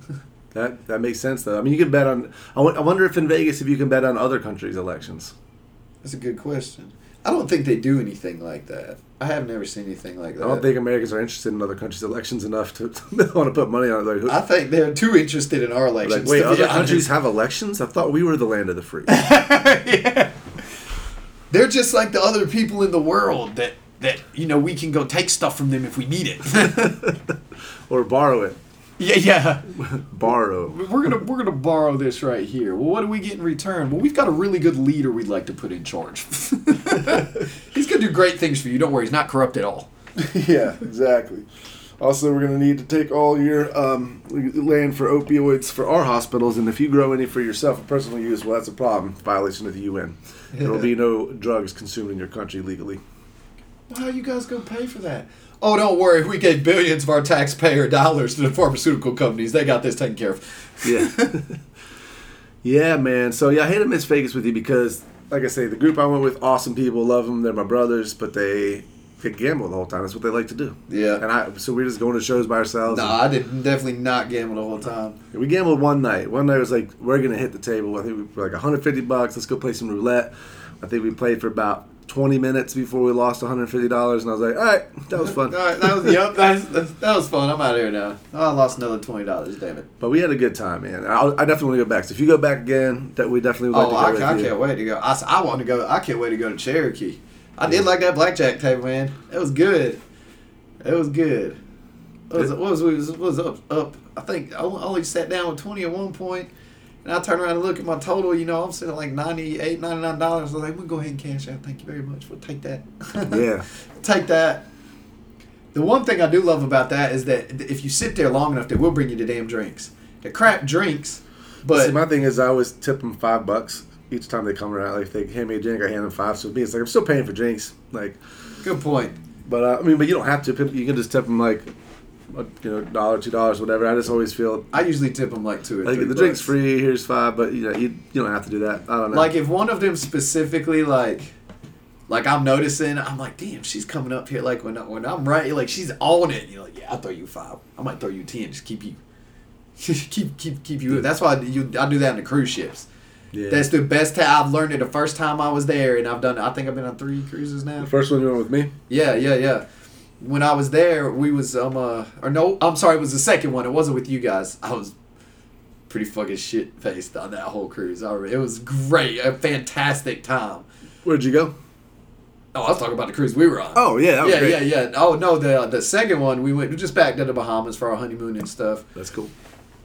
That that makes sense though. I mean, you can bet on. I wonder if in Vegas if you can bet on other countries' elections. That's a good question. I don't think they do anything like that. I have never seen anything like that. I don't think Americans are interested in other countries' elections enough to, want to put money on it. Like, who- I think they're too interested in our like elections. wait, to other countries have elections? I thought we were the land of the free. They're just like the other people in the world that that you know we can go take stuff from them if we need it. or borrow it. yeah, yeah. Borrow. We're gonna we're gonna borrow this right here. Well, what do we get in return? Well, we've got a really good leader we'd like to put in charge. he's gonna do great things for you. Don't worry, he's not corrupt at all. yeah, exactly. Also, we're going to need to take all your um, land for opioids for our hospitals, and if you grow any for yourself for personal use, well, that's a problem. Violation of the UN. There will be no drugs consumed in your country legally. Well, are you guys gonna pay for that? Oh, don't worry. We gave billions of our taxpayer dollars to the pharmaceutical companies. They got this taken care of. Yeah. yeah, man. So yeah, I hate to miss Vegas with you because, like I say, the group I went with, awesome people, love them. They're my brothers, but they they gamble the whole time. That's what they like to do. Yeah. And I so we're just going to shows by ourselves. No, I did definitely not gamble the whole time. We gambled one night. One night was like, we're gonna hit the table. I think we were like 150 bucks. Let's go play some roulette. I think we played for about 20 minutes before we lost 150 dollars, and I was like, all right, that was fun. All right, that was yep. That's, that's, that was fun. I'm out of here now. Oh, I lost another twenty dollars. Damn it. But we had a good time, man. I'll, I definitely want to go back. So if you go back again, that we definitely would like Oh, to I, go I you. can't wait to go. I, I want to go. I can't wait to go to Cherokee. I did like that blackjack table, man. It was good. It was good. What was, what was, what was, what was up? Up. I think I only sat down with twenty at one point, and I turned around and look at my total. You know, I'm sitting at like 98 99 dollars. I was like, "We'll go ahead and cash out. Thank you very much. We'll take that." Yeah. take that. The one thing I do love about that is that if you sit there long enough, they will bring you the damn drinks. The crap drinks, but See, my thing is, I always tip them five bucks each time they come around. Like they hand me a drink, I hand them five. So to me, it's like I'm still paying for drinks. Like, good point. but uh, I mean, but you don't have to. You can just tip them like, a, you know, dollar, two dollars, whatever. I just always feel I usually tip them like two or like three. the drink's free. Here's five, but you know, you, you don't have to do that. I don't know. Like if one of them specifically like, like I'm noticing, I'm like, damn, she's coming up here. Like when I, when I'm right, like she's on it. You're like, yeah, I'll throw you five. I might throw you ten. Just keep you, keep keep keep you. That's why I, you I do that in the cruise ships. Yeah. That's the best. Ta- I've learned it the first time I was there, and I've done. I think I've been on three cruises now. the first one you went with me. Yeah, yeah, yeah. When I was there, we was um uh or no, I'm sorry, it was the second one. It wasn't with you guys. I was pretty fucking shit faced on that whole cruise. I It was great, a fantastic time. Where'd you go? Oh, I was talking about the cruise we were on. Oh yeah, that was yeah, great. yeah, yeah. Oh no, the the second one we went just back to the Bahamas for our honeymoon and stuff. That's cool.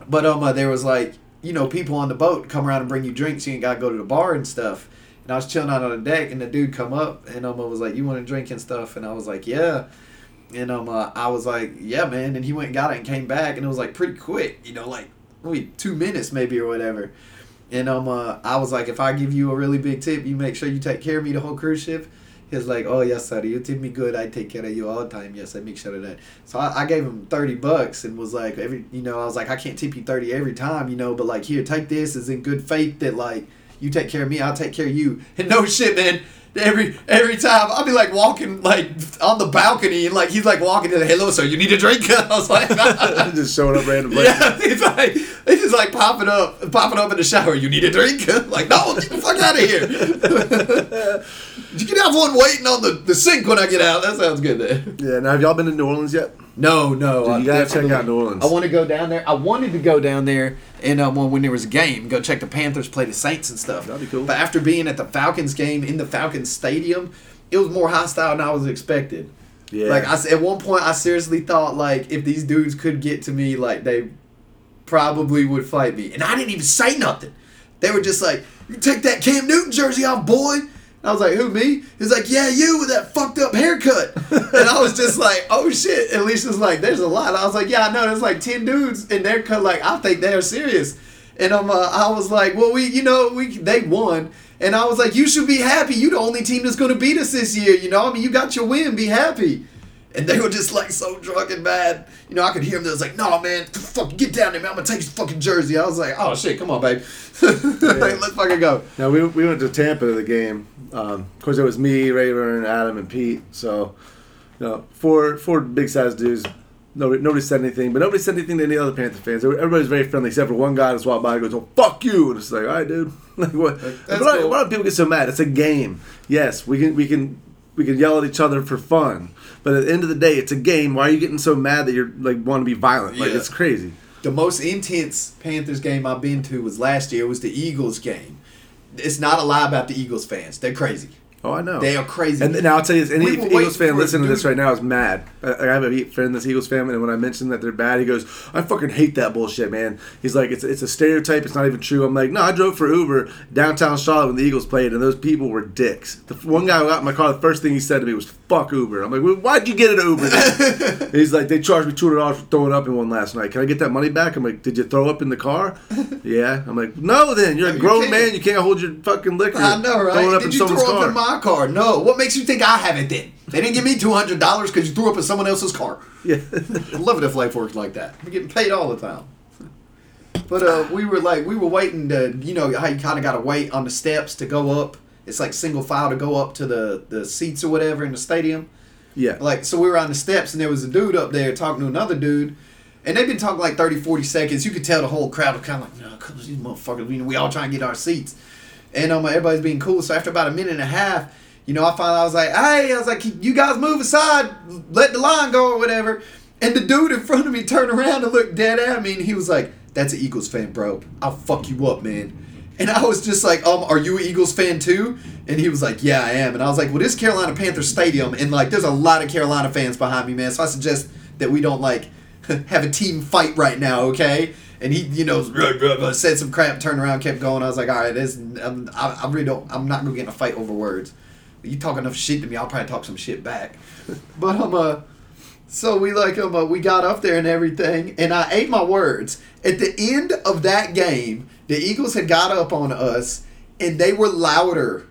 But um, uh, there was like you know people on the boat come around and bring you drinks. You ain't gotta go to the bar and stuff. And I was chilling out on the deck, and the dude come up and um, was like, "You want a drink and stuff?" And I was like, "Yeah." And um, uh, I was like, "Yeah, man." And he went and got it and came back, and it was like pretty quick. You know, like wait two minutes maybe or whatever. And um, uh, I was like, "If I give you a really big tip, you make sure you take care of me the whole cruise ship." He was like, "Oh yes, sir. You tip me good. I take care of you all the time. Yes, I make sure of that." So I, I gave him thirty bucks and was like, "Every, you know, I was like, I can't tip you thirty every time, you know, but like, here, take this. Is in good faith that like you take care of me, I'll take care of you." And no shit, man. Every every time I'll be like walking like on the balcony and like he's like walking to the hello sir you need a drink? I was like just showing up randomly yeah he's like he's just like popping up popping up in the shower. You need a drink? Like no get the fuck out of here. You can have one waiting on the, the sink when I get out. That sounds good there Yeah. Now have y'all been to New Orleans yet? no no Dude, I you gotta check out New Orleans. I want to go down there. I wanted to go down there and um, when, when there was a game go check the Panthers play the Saints and stuff That'd be cool. but after being at the Falcons game in the Falcons stadium it was more hostile than I was expected Yeah. like I at one point, I seriously thought like if these dudes could get to me, like they probably would fight me, and I didn't even say nothing. They were just like, "You take that Cam Newton jersey off, boy." I was like, "Who me?" He's like, "Yeah, you with that fucked up haircut." and I was just like, oh shit. And Alicia's like, there's a lot. I was like, yeah, I know. There's like ten dudes, and they're cut like, I think they're serious. And um, uh, I was like, well, we, you know, we they won, and I was like, you should be happy. You the only team that's gonna beat us this year. You know, I mean, you got your win. Be happy. And they were just like so drunk and mad. You know, I could hear them. They was like, "No, man, fucking get down there, man. I'm gonna take his fucking jersey." I was like, "Oh shit, come on, babe, like, let's fucking go." Now we, we went to Tampa to the game. Um, of course, it was me, Rayburn, Adam, and Pete. So, you know, four four big sized dudes. Nobody, nobody said anything, but nobody said anything to any other Panther fans. Everybody's very friendly, except for one guy that walked by and goes, "Oh fuck you!" And it's like, "All right, dude." like what? That's why, cool. why do people get so mad? It's a game. Yes, we can we can we can yell at each other for fun, but at the end of the day, it's a game. Why are you getting so mad that you're like want to be violent? Like Yeah. it's crazy. The most intense Panthers game I've been to was last year. It Was the Eagles game. It's not a lie about the Eagles fans. They're crazy. Oh, I know. They are crazy. And now I'll tell you this: any We Eagles fan listening to this right now is mad. I, I have a friend that's Eagles fan, and when I mention that they're bad, he goes, "I fucking hate that bullshit, man." He's like, "It's it's a stereotype. It's not even true." I'm like, "No, I drove for Uber downtown Charlotte when the Eagles played, and those people were dicks." The one guy who got in my car, the first thing he said to me was, "Fuck Uber." I'm like, well, "Why'd you get an Uber?" He's like, "They charged me two hundred dollars for throwing up in one last night. Can I get that money back?" I'm like, "Did you throw up in the car?" yeah. I'm like, "No, then you're No, a grown can't. man. You can't hold your fucking liquor." I know, right? Throwing up in Did you someone's throw up car. My car? No. What makes you think I have it then? They didn't give me two hundred dollars because you threw up in someone else's car. yeah. I love it if life works like that. I'm getting paid all the time. But uh, we were like, we were waiting to, you know, how you kind of got to wait on the steps to go up. It's like single file to go up to the the seats or whatever in the stadium. Yeah. Like, so we were on the steps and there was a dude up there talking to another dude. And they've been talking like 30, 40 seconds. You could tell the whole crowd was kind of like, no, come on, these motherfuckers. We, we all trying to get our seats. And um, everybody's being cool. So after about a minute and a half, you know, I finally I was like, hey, I was like, you guys move aside, let the line go or whatever. And the dude in front of me turned around and looked dead at me, and he was like, "That's an Eagles fan, bro. I'll fuck you up, man." And I was just like, "Um, are you an Eagles fan too?" And he was like, "Yeah, I am." And I was like, "Well, this is Carolina Panthers Stadium, and like, there's a lot of Carolina fans behind me, man. So I suggest that we don't like have a team fight right now, okay?" And he, you know, said some crap, turned around, kept going. I was like, "All right, this, um, I, I really don't. I'm not gonna get in a fight over words. You talk enough shit to me, I'll probably talk some shit back." But um, uh, so we like um, uh, we got up there and everything, and I ate my words. At the end of that game, the Eagles had got up on us, and they were louder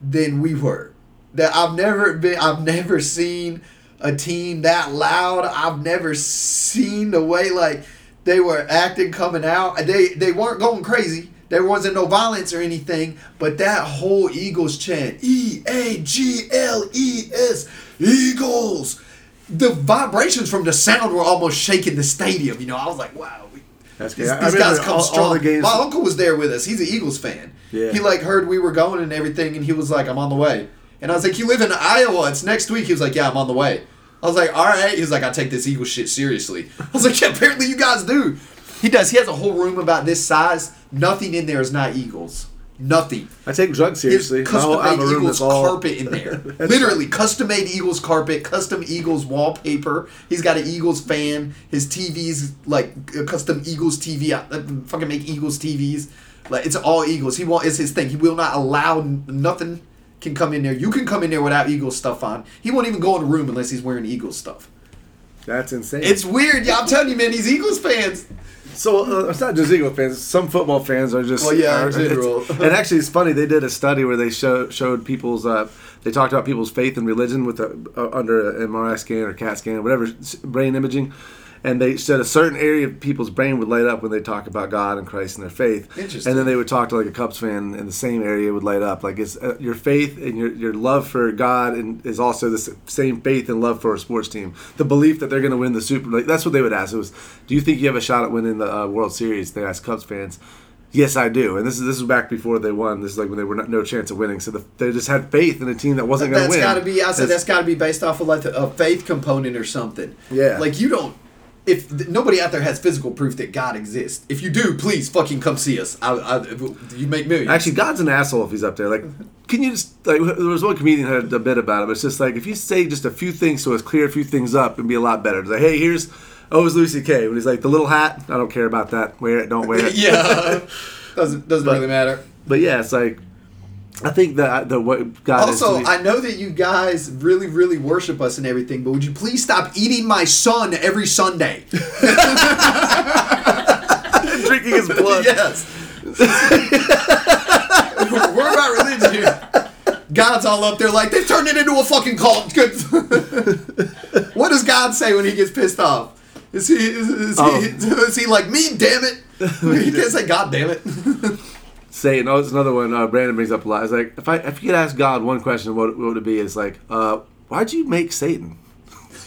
than we were. That I've never been. I've never seen a team that loud. I've never seen the way like they were acting coming out. They they weren't going crazy. There wasn't no violence or anything, but that whole Eagles chant, E A G L E S, Eagles. The vibrations from the sound were almost shaking the stadium. You know, I was like, wow. we- That's these, these guys come all- all strong. the games- My uncle was there with us. He's an Eagles fan. Yeah. He like heard we were going and everything, and he was like, "I'm on the way." And I was like, "You live in Iowa? It's next week." He was like, "Yeah, I'm on the way." I was like, "All right." He was like, "I take this Eagles shit seriously." I was like, "Yeah, apparently you guys do." He does. He has a whole room about this size. Nothing in there is not Eagles. Nothing. I take drugs seriously. custom made Eagles all- carpet in there. Literally, custom made Eagles carpet, custom Eagles wallpaper. He's got an Eagles fan. His TV's like a custom Eagles TV. I, fucking make Eagles TVs. Like it's all Eagles. He won't. It's his thing. He will not allow nothing can come in there. You can come in there without Eagles stuff on. He won't even go in the room unless he's wearing Eagles stuff. That's insane. It's weird. Yeah, I'm telling you, man. These Eagles fans. so uh, it's not just Eagle fans. Some football fans are just. Well, yeah, in are- and actually, it's funny. They did a study where they show, showed people's. Uh, they talked about people's faith and religion with a, uh, under an MRI scan or CAT scan, or whatever brain imaging, and they said a certain area of people's brain would light up when they talk about God and Christ and their faith. Interesting. And then they would talk to like a Cubs fan, and the same area would light up. Like it's uh, your faith and your your love for God, and is also the same faith and love for a sports team. The belief that they're going to win the Super. Like that's what they would ask. It was, do you think you have a shot at winning the uh, World Series? They asked Cubs fans. Yes, I do. And this is this is back before they won. This is like when they were not, no chance of winning. So the, they just had faith in a team that wasn't going to That's win. got to be. I said That's- that's got to be based off of like a faith component or something. Yeah. Like you don't. If th- nobody out there has physical proof that God exists, if you do, please fucking come see us. I, I, you make millions. Actually, God's an asshole if he's up there. Like, can you just like? There was one comedian had a bit about it. But it's just like if you say just a few things so it's clear a few things up, it'd be a lot better. It's like, hey, here's oh, it's Lucy K. When he's like the little hat, I don't care about that. Wear it, don't wear it. yeah, doesn't doesn't But- really matter. But yeah, it's like I think that the what God Also, to be- I know that you guys really, really worship us and everything, but would you please stop eating my son every Sunday? drinking his blood. yes. We're about religion here. God's all up there like they've turned it into a fucking cult. What does God say when he gets pissed off? Is he is, is Oh. he um. is he like me? Damn it! He can't say God damn it. Satan. Oh, it's another one. Uh, Brandon brings up a lot. It's like if I if you could ask God one question, what, what would it be? It's like, uh, why'd you make Satan?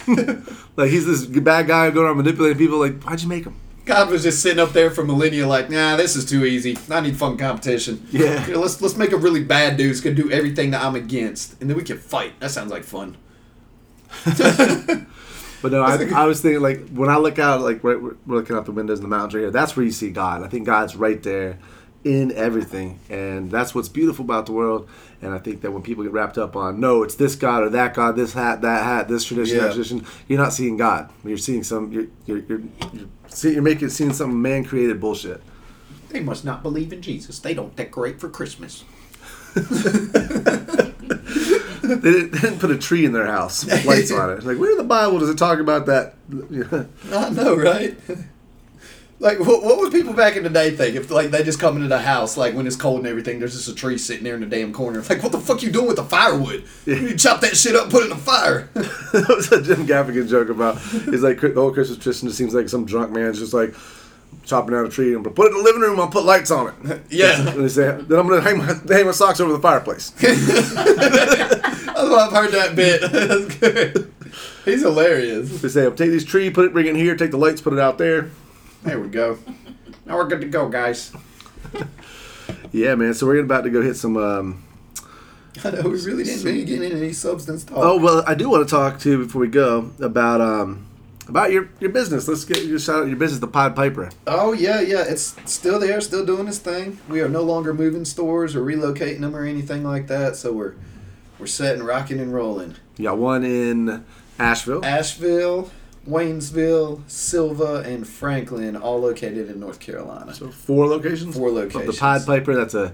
like he's this bad guy going around manipulating people. Like, why'd you make him? God was just sitting up there for millennia, like, nah, this is too easy. I need fun competition. Yeah. Here, let's let's make a really bad dude who's gonna do everything that I'm against, and then we can fight. That sounds like fun. But no, I, I was thinking like when I look out, like we're, we're looking out the windows in the mountains right here. That's where you see God. I think God's right there in everything, and that's what's beautiful about the world. And I think that when people get wrapped up on no, it's this God or that God, this hat, that hat, this tradition, Yeah. that tradition, you're not seeing God. You're seeing some. You're you're you're, you're, see, you're making seeing some man created bullshit. They must not believe in Jesus. They don't decorate for Christmas. They didn't, they didn't put a tree in their house with lights on it. It's like where in the Bible does it talk about that? I know, right? Like, what, what would people back in the day think if, like, they just come into the house, like, when it's cold and everything, there's just a tree sitting there in the damn corner. Like, what the fuck you doing with the firewood? You chop that shit up, and put it in the fire. that was a Jim Gaffigan joke about. It's like the whole Christmas tradition just seems like some drunk man's just like chopping down a tree and put it in the living room. I'll put lights on it. Yeah. And they say, then I'm gonna hang my hang my socks over the fireplace. I've heard that bit. That's good. He's hilarious. They say, take this tree, put it, bring it in here, take the lights, put it out there. There we go. Now we're good to go, guys. Yeah, man. So we're about to go hit some. Um, I know we really didn't really get into any substance talk. oh well, I do want to talk to you before we go about um about your your business. Let's get your shout out your business, the Pied Piper. Oh yeah, yeah. It's still there, still doing its thing. We are no longer moving stores or relocating them or anything like that. So we're we're setting, rocking and rolling. You got one in Asheville. Asheville, Waynesville, Sylva, and Franklin, all located in North Carolina. So four locations. Four Of locations. the Pied Piper. That's a,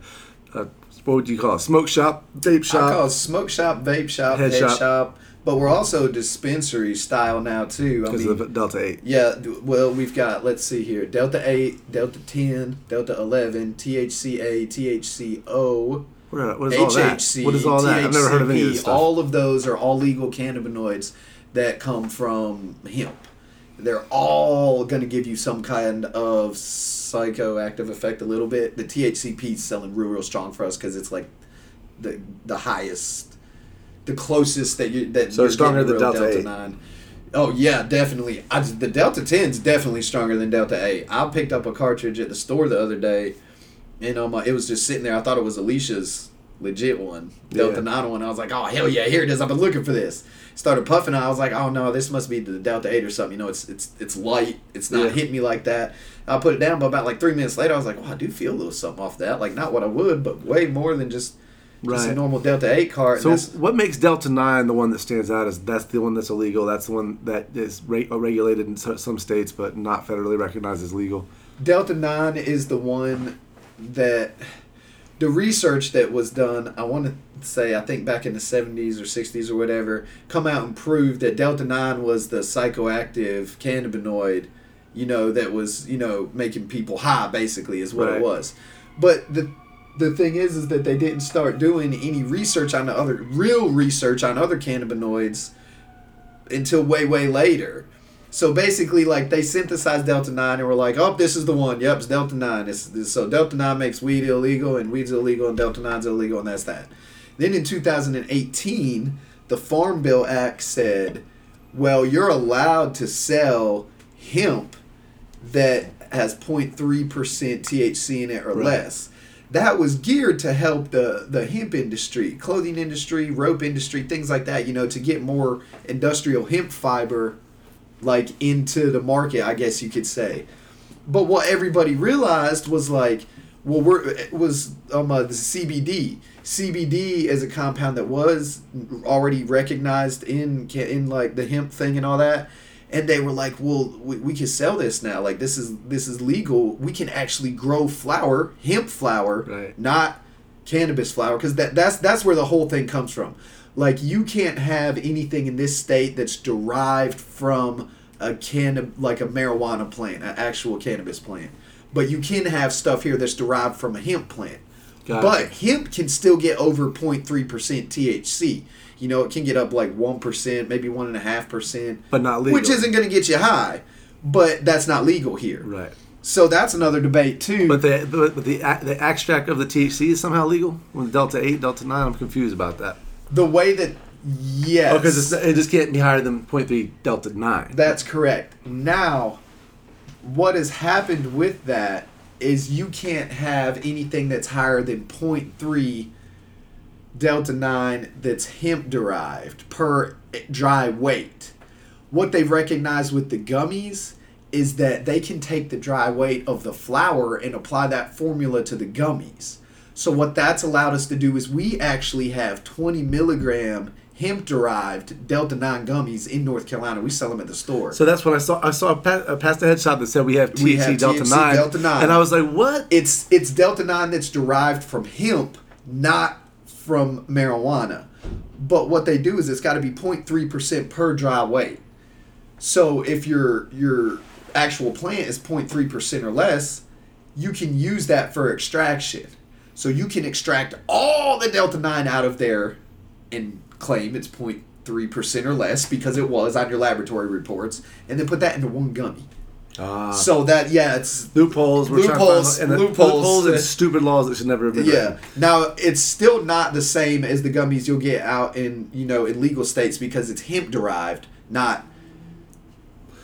a what would you call it? Smoke shop, vape shop. I shop. call it smoke shop, vape shop, Head head, shop. shop. but we're also dispensary style now too. Because of Delta Eight. Yeah, well, we've got, let's see here Delta 8, Delta 10, Delta 11, THCA, THCO, What what is all that? What is all that? I've never heard of any of this stuff. All of those are all legal cannabinoids that come from hemp. They're all going to give you some kind of psychoactive effect a little bit. The THCP is selling real, real strong for us because it's like the the highest, the closest that you that So you're stronger than Delta 8. Nine. Oh yeah, definitely. I, the Delta 10 is definitely stronger than Delta 8. I picked up a cartridge at the store the other day, and um, it was just sitting there. I thought it was Alicia's legit one, Delta Yeah. 9 one. I was like, oh hell yeah, here it is. I've been looking for this. Started puffing. I was like, oh no, this must be the Delta 8 or something. You know, it's it's it's light. It's not Yeah. hitting me like that. I put it down, but about like three minutes later, I was like, well, I do feel a little something off that. Like not what I would, but way more than just. Just a normal Delta 8 cart. So what makes Delta Nine the one that stands out is that's the one that's illegal. That's the one that is re- uh, regulated in some states, but not federally recognized as legal. Delta 9 is the one that the research that was done, I want to say, I think back in the 70s or 60s or whatever, come out and proved that Delta 9 was the psychoactive cannabinoid, you know, that was, you know, making people high, basically, is what Right. it was. But the the thing is, is that they didn't start doing any research on the other, real research on other cannabinoids until way, way later. So basically, like they synthesized Delta Nine and were like, "Oh, this is the one. Yep, it's Delta Nine. It's, it's- so Delta Nine makes weed illegal, and weed's illegal, and Delta Nine's illegal, and that's that." Then in 2018, the Farm Bill Act said, "Well, you're allowed to sell hemp that has 0.3 percent THC in it or Right. less." That was geared to help the the hemp industry, clothing industry, rope industry, things like that. You know, to get more industrial hemp fiber like into the market, I guess you could say. But what everybody realized was like, well, we're it was um uh, the CBD. CBD is a compound that was already recognized in in like the hemp thing and all that, and they were like, well, we, we can sell this now. Like this is this is legal. We can actually grow flower, hemp flower, Right. not cannabis flower because that, that's that's where the whole thing comes from. Like you can't have anything in this state that's derived from a can like a marijuana plant, an actual cannabis plant. But you can have stuff here that's derived from a hemp plant. Gotcha. But hemp can still get over 0.3% THC. You know, it can get up like 1%, maybe 1.5%. But not legal. Which isn't going to get you high. But that's not legal here. Right. So that's another debate, too. But the but, the the extract of the THC is somehow legal. When Delta eight, Delta nine, I'm confused about that. The way that, yes. Oh, because it just can't be higher than 0.3 Delta nine. That's correct. Now, what has happened with that is you can't have anything that's higher than 0.3 delta 9 that's hemp derived per dry weight. What they've recognized with the gummies is that they can take the dry weight of the flower and apply that formula to the gummies. So what that's allowed us to do is we actually have 20 milligram hemp derived delta 9 gummies in North Carolina. We sell them at the store. So that's what I saw I saw a, pa- a past the head shop that said we have THC We have Delta THC nine, Delta 9. and I was like, what? it's it's delta 9 that's derived from hemp not from marijuana but what they do is it's got to be 0.3% per dry weight so if your your actual plant is 0.3% or less you can use that for extraction so you can extract all the delta 9 out of there and claim it's 0.3% or less because it was on your laboratory reports and then put that into one gummy Ah. so that yeah it's loopholes, we're Loopholes, trying to find, and loopholes. loopholes and stupid laws that should never have been. Yeah. written. Now it's still not the same as the gummies you'll get out in you know in legal states because it's hemp derived, not.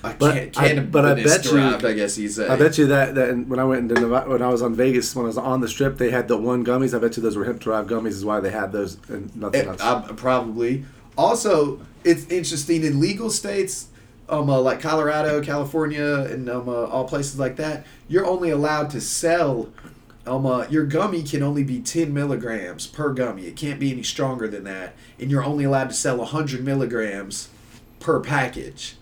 I But can't, I- but I bet you- I guess you say. I bet you that, that when I went into Nevada, when I was on Vegas, when I was on the strip, they had the one gummies. I bet you those were hemp derived gummies. Is why they had those and nothing It- else. I- probably. Also, it's interesting in legal states, um, uh, like Colorado, California, and um, uh, all places like that. You're only allowed to sell. Um, uh, your gummy can only be 10 milligrams per gummy. It can't be any stronger than that. And you're only allowed to sell 100 milligrams per package.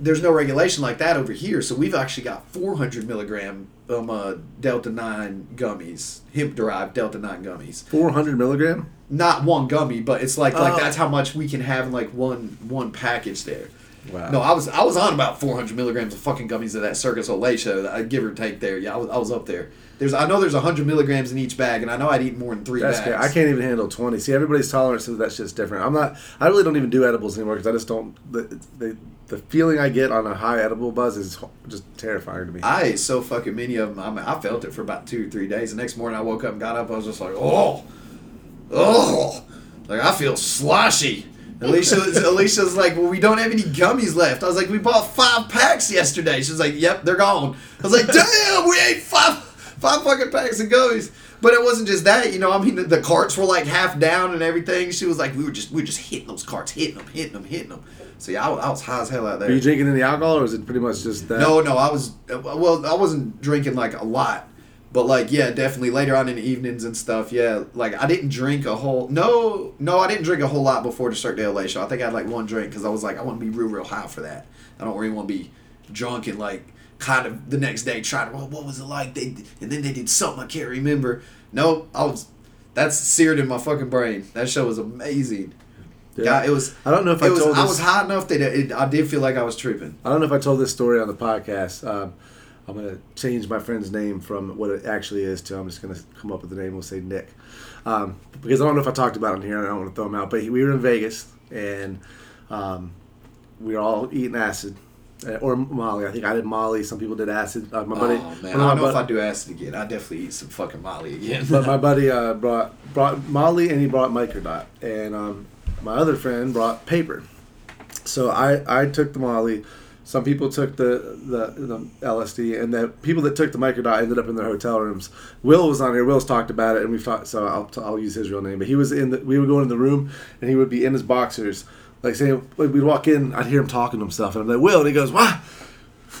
There's no regulation like that over here. So we've actually got 400 milligram um, uh, Delta 9 gummies, hemp derived Delta 9 gummies Four hundred milligram. not one gummy, but it's like like Oh. that's how much we can have in like one one package there. Wow. No, I was I was on about 400 milligrams of fucking gummies at that Cirque du Soleil show. That I give or take there. Yeah, I was, I was up there. There's I know there's 100 milligrams in each bag, and I know I'd eat more than three That's bags. scary. I can't even handle twenty. See, everybody's tolerance to that shit's different. I'm not. I really don't even do edibles anymore because I just don't. They, the the feeling I get on a high edible buzz is just terrifying to me. I ate so fucking many of them. I, mean, I felt it for about two or three days. The next morning I woke up and got up. I was just like, oh, oh, like I feel sloshy. Alicia, Alicia's like, well, we don't have any gummies left. I was like, we bought five packs yesterday. She was like, yep, they're gone. I was like, damn, we ate five, five fucking packs of gummies. But it wasn't just that, you know. I mean, the, the carts were like half down and everything. She was like, we were just, we were just hitting those carts, hitting them, hitting them, hitting them. So yeah, I, was- I was high as hell out there. Are you drinking any alcohol, or is it pretty much just that? No, no, I was well. I wasn't drinking like a lot, but like yeah, definitely later on in the evenings and stuff. Yeah, like I didn't drink a whole. No, no, I didn't drink a whole lot before the Cirque du Soleil show. I think I had like one drink because I was like, I want to be real, real high for that. I don't really want to be drunk and like kind of the next day trying to. Well, what was it like? They and then they did something I can't remember. No, I was. That's seared in my fucking brain. That show was amazing. Yeah, it was. I don't know if I was, told I was high enough that it, I did feel like I was tripping. I don't know if I told this story on the podcast. Um, I'm gonna change my friend's name from what it actually is to. I'm just gonna come up with the name. We'll say Nick, um, because I don't know if I talked about it here. and I don't want to throw him out. But he, we were in Vegas and um, we were all eating acid. Uh, or Molly, I think I did Molly. Some people did acid. Uh, my buddy, oh man, I don't know bu- if I do acid again. I definitely eat some fucking Molly again. but my buddy uh, brought brought Molly and he brought microdot, and um, my other friend brought paper. So I I took the Molly. Some people took the, the the LSD, and the people that took the microdot ended up in their hotel rooms. Will was on here. Will's talked about it, and we've talked. So I'll, I'll use his real name, but he was in the. We would go into the room, and he would be in his boxers, like saying, like, we'd walk in, I'd hear him talking to himself, and I'm like, Will, and he goes, why?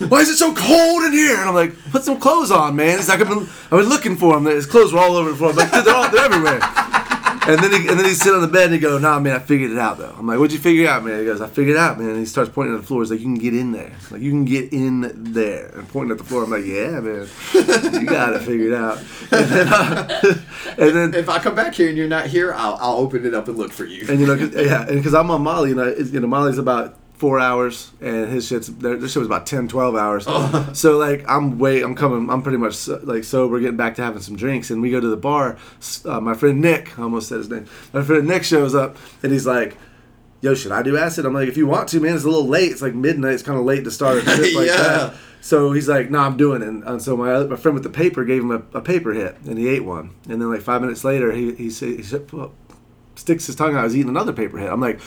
Why is it so cold in here? And I'm like, put some clothes on, man. He's like, I've been, I've been looking for him. His clothes were all over the floor. I'm like, they're all, they're everywhere. And then he, and then he's sitting on the bed and he go, Nah, man, I figured it out though. I'm like, What'd you figure out, man? He goes, I figured it out, man. And he starts pointing at the floor. He's like, You can get in there. Like you can get in there. And pointing at the floor. I'm like, Yeah, man, you got to figure it figured out. And then, uh, and then If I come back here and you're not here, I'll, I'll open it up and look for you. and you know, 'cause- yeah, and because I'm on Molly, and it's, you know, Molly's about four hours, and his shit's their, their shit was about 10, 12 hours. So like, I'm way, I'm coming, I'm pretty much like so, like sober, getting back to having some drinks, and we go to the bar. Uh, my friend Nick, I almost said his name. My friend Nick shows up, and he's like. Yo, should I do acid? I'm like, if you want to, man, it's a little late. It's like midnight. It's kind of late to start a trip like Yeah. that. So he's like, "No, I'm doing it." And, and so my my friend with the paper gave him a, a paper hit, and he ate one. And then like five minutes later, he he, he said, sticks his tongue out. He's eating another paper hit. I'm like,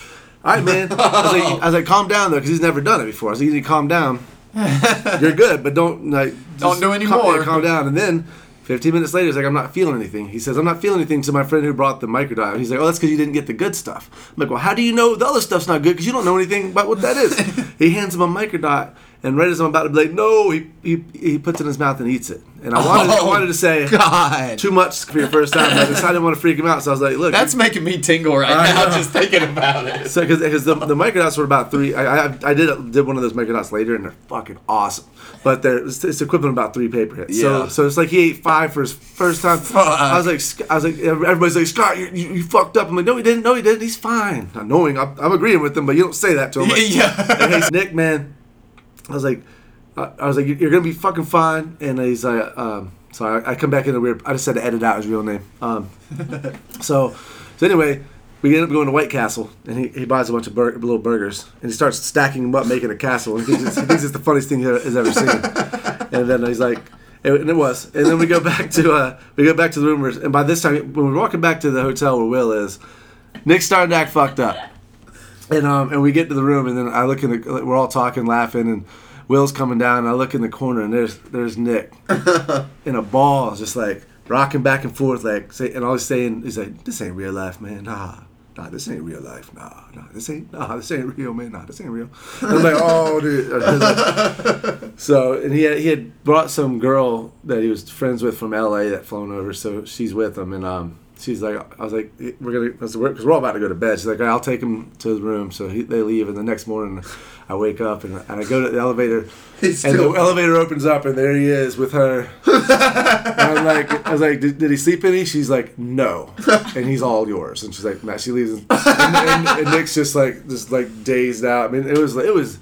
all right, man. I was like, I was like calm down though, because he's never done it before. I was like, you need to calm down. You're good, but don't like Don't do any calm, yeah, calm down. And then 15 minutes later, he's like, I'm not feeling anything. He says, I'm not feeling anything to my friend who brought the microdot. He's like, oh, that's because you didn't get the good stuff. I'm like, well, how do you know the other stuff's not good? Because you don't know anything about what that is. he hands him a microdot, and right as I'm about to be like, no, he, he, he puts it in his mouth and eats it. And I wanted, I oh, wanted to say, God. too much for your first time, but I decided I didn't want to freak him out. So I was like, look, That's making me tingle right I now know. just thinking about it. so because the, the microdots were about three. I, I, I did did one of those microdots later, and they're fucking awesome. But they're it's, it's equivalent to about three paper hits. So Yeah. so so it's like he ate five for his first time. I was like I was like everybody's like Scott, you, you, you fucked up. I'm like no, he didn't. No, he didn't. He's fine. Not knowing, I'm, I'm agreeing with him, but you don't say that to him. Like, Yeah. and he's Nick, man. I was like, I I was like, you're gonna be fucking fine. And he's like, um, so I, I come back in a weird. I just had to edit out his real name. Um, so, so anyway, we end up going to White Castle, and he, he buys a bunch of bur- little burgers, and he starts stacking them up, making a castle. And he thinks it's, he thinks it's the funniest thing he has ever seen. And then he's like, and it was. And then we go back to uh, we go back to the rumors, and by this time, when we're walking back to the hotel where Will is, Nick's starting to act fucked up. And um, and we get to the room, and then I look in the. We're all talking, laughing, and Will's coming down. And I look in the corner, and there's there's Nick in a ball, just like rocking back and forth, like say, and all he's saying is like, "This ain't real life, man. Nah, nah, this ain't real life. Nah, nah, this ain't, nah, this ain't real, man. Nah, this ain't real." And I'm like, "Oh, dude." so, and he had, he had brought some girl that he was friends with from LA that flown over, so she's with him, and um. She's like, I was like, we're gonna, because we're, 'cause we're all about to go to bed. She's like, I'll take him to his room. So he, they leave, and the next morning, I wake up and, and I go to the elevator, He's and still- the elevator opens up, and there he is with her. And I was like, I was like, did, did he sleep any? She's like, no, and he's all yours. And she's like, Matt, she leaves, and, and, and Nick's just like, just like dazed out. I mean, it was, it was.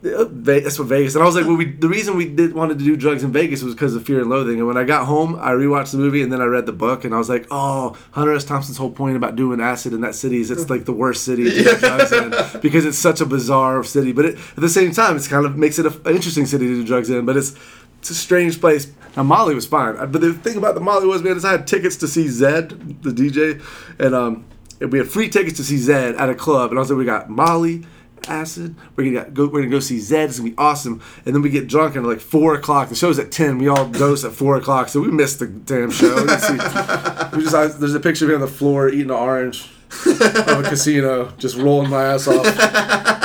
It- it- Ve- That's what Vegas, and I was like, well, we the reason we did wanted to do drugs in Vegas was because of Fear and Loathing. And when I got home, I rewatched the movie, and then I read the book, and I was like, oh, Hunter S. Thompson's whole point about doing acid in that city is it's like the worst city to do drugs in because it's such a bizarre city. But it, at the same time, it's kind of makes it a, an interesting city to do drugs in. But it's it's a strange place. Now Molly was fine, but the thing about the Molly was, man, is I had tickets to see Zedd, the DJ, and um, and we had free tickets to see Zedd at a club, and I was like, we got Molly. Acid. We're gonna go. We're gonna go see Zedd. It's gonna be awesome. And then we get drunk and like four o'clock. The show's at ten. We all dose at four o'clock, so we missed the damn show. We, just there's a picture of me on the floor eating an orange of a casino, just rolling my ass off.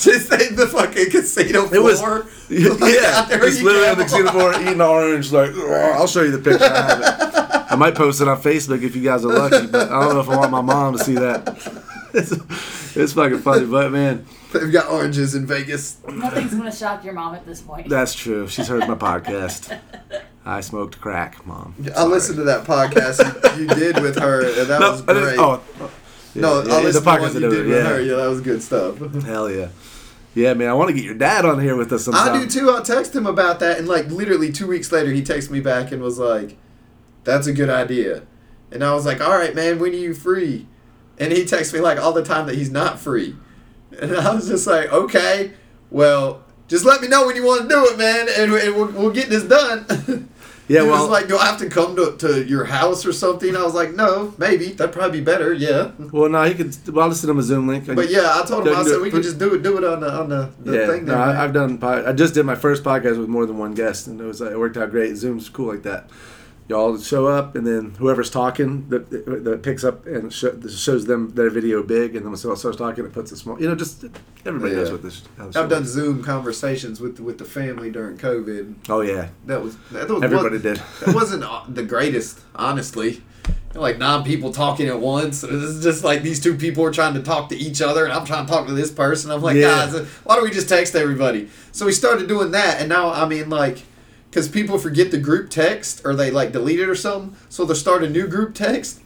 Just in the fucking casino floor. It was Like, yeah, there just literally on the casino floor eating orange. Like "Oh, I'll show you the picture. I, have it. I might post it on Facebook if you guys are lucky, but I don't know if I want my mom to see that. It's, it's fucking funny, but man, They've got oranges in Vegas. Nothing's gonna shock your mom at this point. that's true. She's heard my podcast. I smoked crack, mom. I listened to that podcast you, you did with her, and that No, was I didn't- great. oh, no, yeah, I yeah, listened the to podcast one you I did did, with yeah. her. Yeah, that was good stuff. hell yeah, yeah, man. I want to get your dad on here with us sometime. I do too. I'll text him about that, and like literally two weeks later, he texted me back and was like, "That's a good idea." And I was like, "All right, man. When are you free?" And he texts me like all the time that he's not free, and I was just like, "Okay, well." Just let me know when you want to do it, man, and, and we'll, we'll get this done. Yeah, he well- was like, "Do I have to come to, to your house or something?" I was like, "No, maybe that'd probably be better." Yeah, Well, no, he could. Well, I'll just send him a Zoom link. but yeah, I told him I said we could just do it, do it on the on the, the yeah, thing. no, There, man. I, I've done. I just did my first podcast with more than one guest, and it was uh, it worked out great. Zoom's cool like that. Y'all show up, and then whoever's talking that that picks up and sh- shows them their video big, and then when someone starts talking, it puts it small. You know, just everybody knows Yeah. what this. How I've done works. Zoom conversations with with the family during COVID. Oh yeah, That was that was everybody was, did. That wasn't the greatest, honestly. like nine people talking at once. It's just like these two people are trying to talk to each other, and I'm trying to talk to this person. I'm like, Yeah. guys, why don't we just text everybody? So we started doing that, and now I mean, like, because people forget the group text or they like delete it or something, so they'll start a new group text.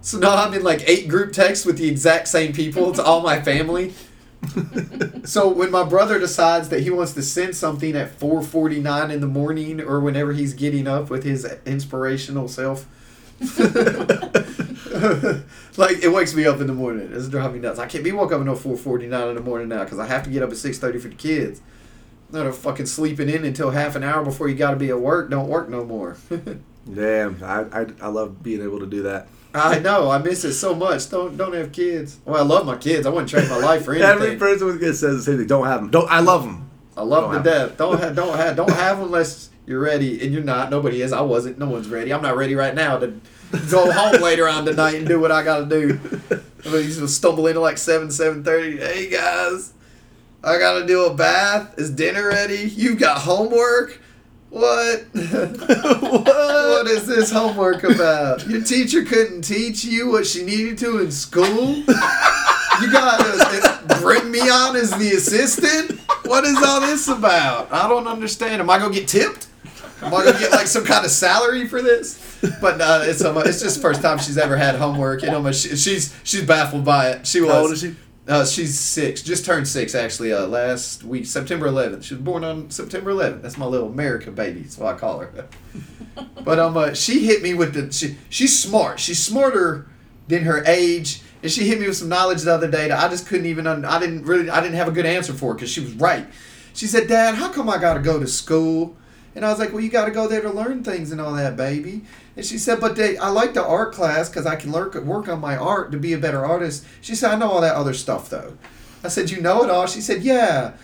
So now I'm in like eight group texts with the exact same people. It's all my family. so when my brother decides that he wants to send something at 4:49 in the morning or whenever he's getting up with his inspirational self, like it wakes me up in the morning. It's driving me nuts. I can't be woke up until 4:49 in the morning now because I have to get up at 6:30 for the kids. Not a fucking sleeping in until half an hour before you got to be at work. Don't work no more. Damn, I, I I love being able to do that. I know. I miss it so much. Don't don't have kids. Well, I love my kids. I wouldn't trade my life for anything. Every person with kids says the same thing. Don't have them. Don't. I love them. I love them to death. Don't have don't have don't have them unless you're ready, and you're not. Nobody is. I wasn't. No one's ready. I'm not ready right now to go home later on tonight and do what I got to do. I mean, he's gonna stumble into like seven seven thirty. Hey guys, I got to do a bath. Is dinner ready? You've got homework. What? what is this homework about? Your teacher couldn't teach you what she needed to in school? You gotta bring me on as the assistant? What is all this about? I don't understand. Am I gonna get tipped? Am I gonna get like some kind of salary for this? But uh, it's um, it's just the first time she's ever had homework. You know, she's she's baffled by it. She was. How old is she? Uh, she's six. Just turned six actually. Uh, last week, September 11th. She was born on September 11th. That's my little America baby. That's what I call her. but um, uh, she hit me with the. She, she's smart. She's smarter than her age. And she hit me with some knowledge the other day that I just couldn't even. Un- I didn't really. I didn't have a good answer for because she was right. She said, "Dad, how come I got to go to school?" And I was like, "Well, you got to go there to learn things and all that, baby." And she said, "But they, I like the art class because I can learn, work on my art to be a better artist." She said, "I know all that other stuff though." I said, "You know it all?" She said, "Yeah."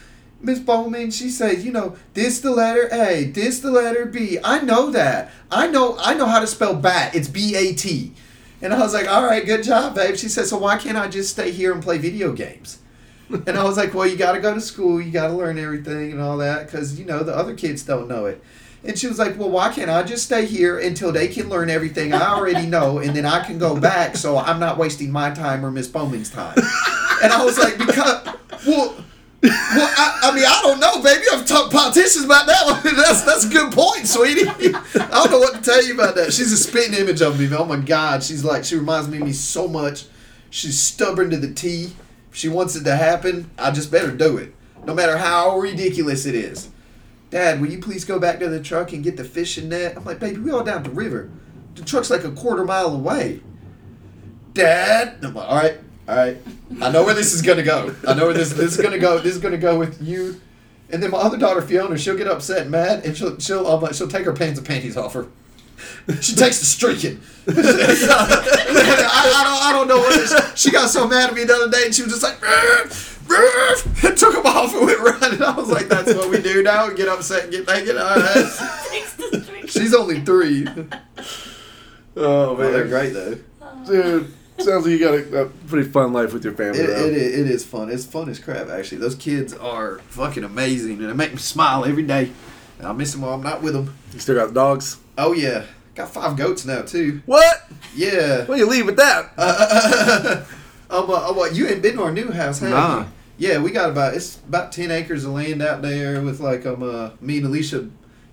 Miss Bowman, she said, "You know, this the letter A, this the letter B. I know that. I know. I know how to spell bat. It's B A T." And I was like, "All right, good job, babe." She said, "So why can't I just stay here and play video games?" and I was like, "Well, you got to go to school. You got to learn everything and all that because you know the other kids don't know it." And she was like, "Well, why can't I just stay here until they can learn everything I already know, and then I can go back, so I'm not wasting my time or Miss Bowman's time?" And I was like, "Because, well." Well, I, I mean, I don't know, baby. I've talked politicians about that one. That's that's a good point, sweetie. I don't know what to tell you about that. She's a spitting image of me. Oh my God, she's like she reminds me of me so much. She's stubborn to the T. If she wants it to happen, I just better do it, no matter how ridiculous it is. Dad, will you please go back to the truck and get the fishing net? I'm like, baby, we all down the river. The truck's like a quarter mile away. Dad, I'm like, all right, all right. I know where this is gonna go. I know where this this is gonna go. This is gonna go with you. And then my other daughter Fiona, she'll get upset and mad, and she'll she'll um, she'll take her pants and panties off her. She takes the streaking. I, I don't I don't know what it is. She got so mad at me the other day, and she was just like. "Ruff, ruff," and took him off and went running. I was like, "That's what we do now. Get upset and get naked." All right. She's only three. Oh Well, they're great though. dude. Sounds like you got a, a pretty fun life with your family. It, though. it, is- it is fun. It's fun as crap, actually. Those kids are fucking amazing, and they make me smile every day. And I miss them while I'm not with them. You still got dogs? Oh, yeah. Got five goats now, too. What? Yeah. What do you leave with that? uh, oh, what, you ain't been to our new house, have Nah. you? Yeah, we got about, it's about 10 acres of land out there with, like, um, uh, me and Alicia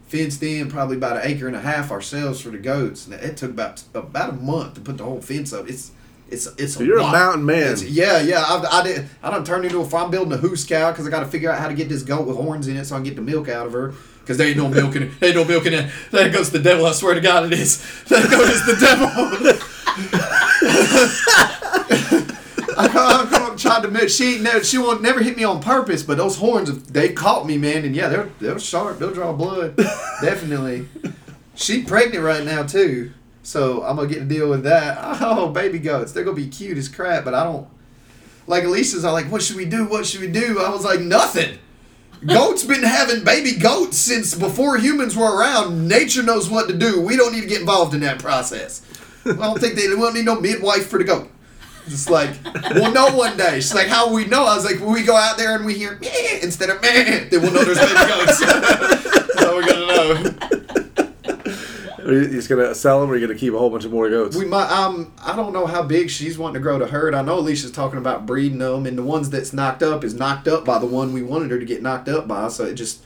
fenced in probably about an acre and a half ourselves for the goats. And it took about about a month to put the whole fence up. It's it's it's So you're a mountain man. It's- yeah, yeah. I, I did. I don't turn into a. I'm building a hoose cow because I got to figure out how to get this goat with horns in it so I can get the milk out of her. Because there ain't no milk in it. There ain't no milk in it. There goes the devil. I swear to God, it is. There goes the devil. I I tried to. She ain't never. She won't never hit me on purpose. But those horns, they caught me, man. And yeah, they're they're sharp. They'll draw blood. Definitely. She pregnant right now too. So I'm gonna get to deal with that. Oh, baby goats. They're gonna be cute as crap, but I don't like Alicia's all like, what should we do? What should we do? I was like, nothing. Goats been having baby goats since before humans were around. Nature knows what to do. We don't need to get involved in that process. I don't think they, we don't need no midwife for the goat. It's like, we'll know one day. She's like, how will we know? I was like, when we go out there and we hear meh instead of meh, then we'll know there's baby goats. That's how we're gonna know. Are you just gonna sell them, or are you gonna keep a whole bunch of more goats? We might. Um, I don't know how big she's wanting to grow to herd. I know Alicia's talking about breeding them, and the ones that's knocked up is knocked up by the one we wanted her to get knocked up by. So it just,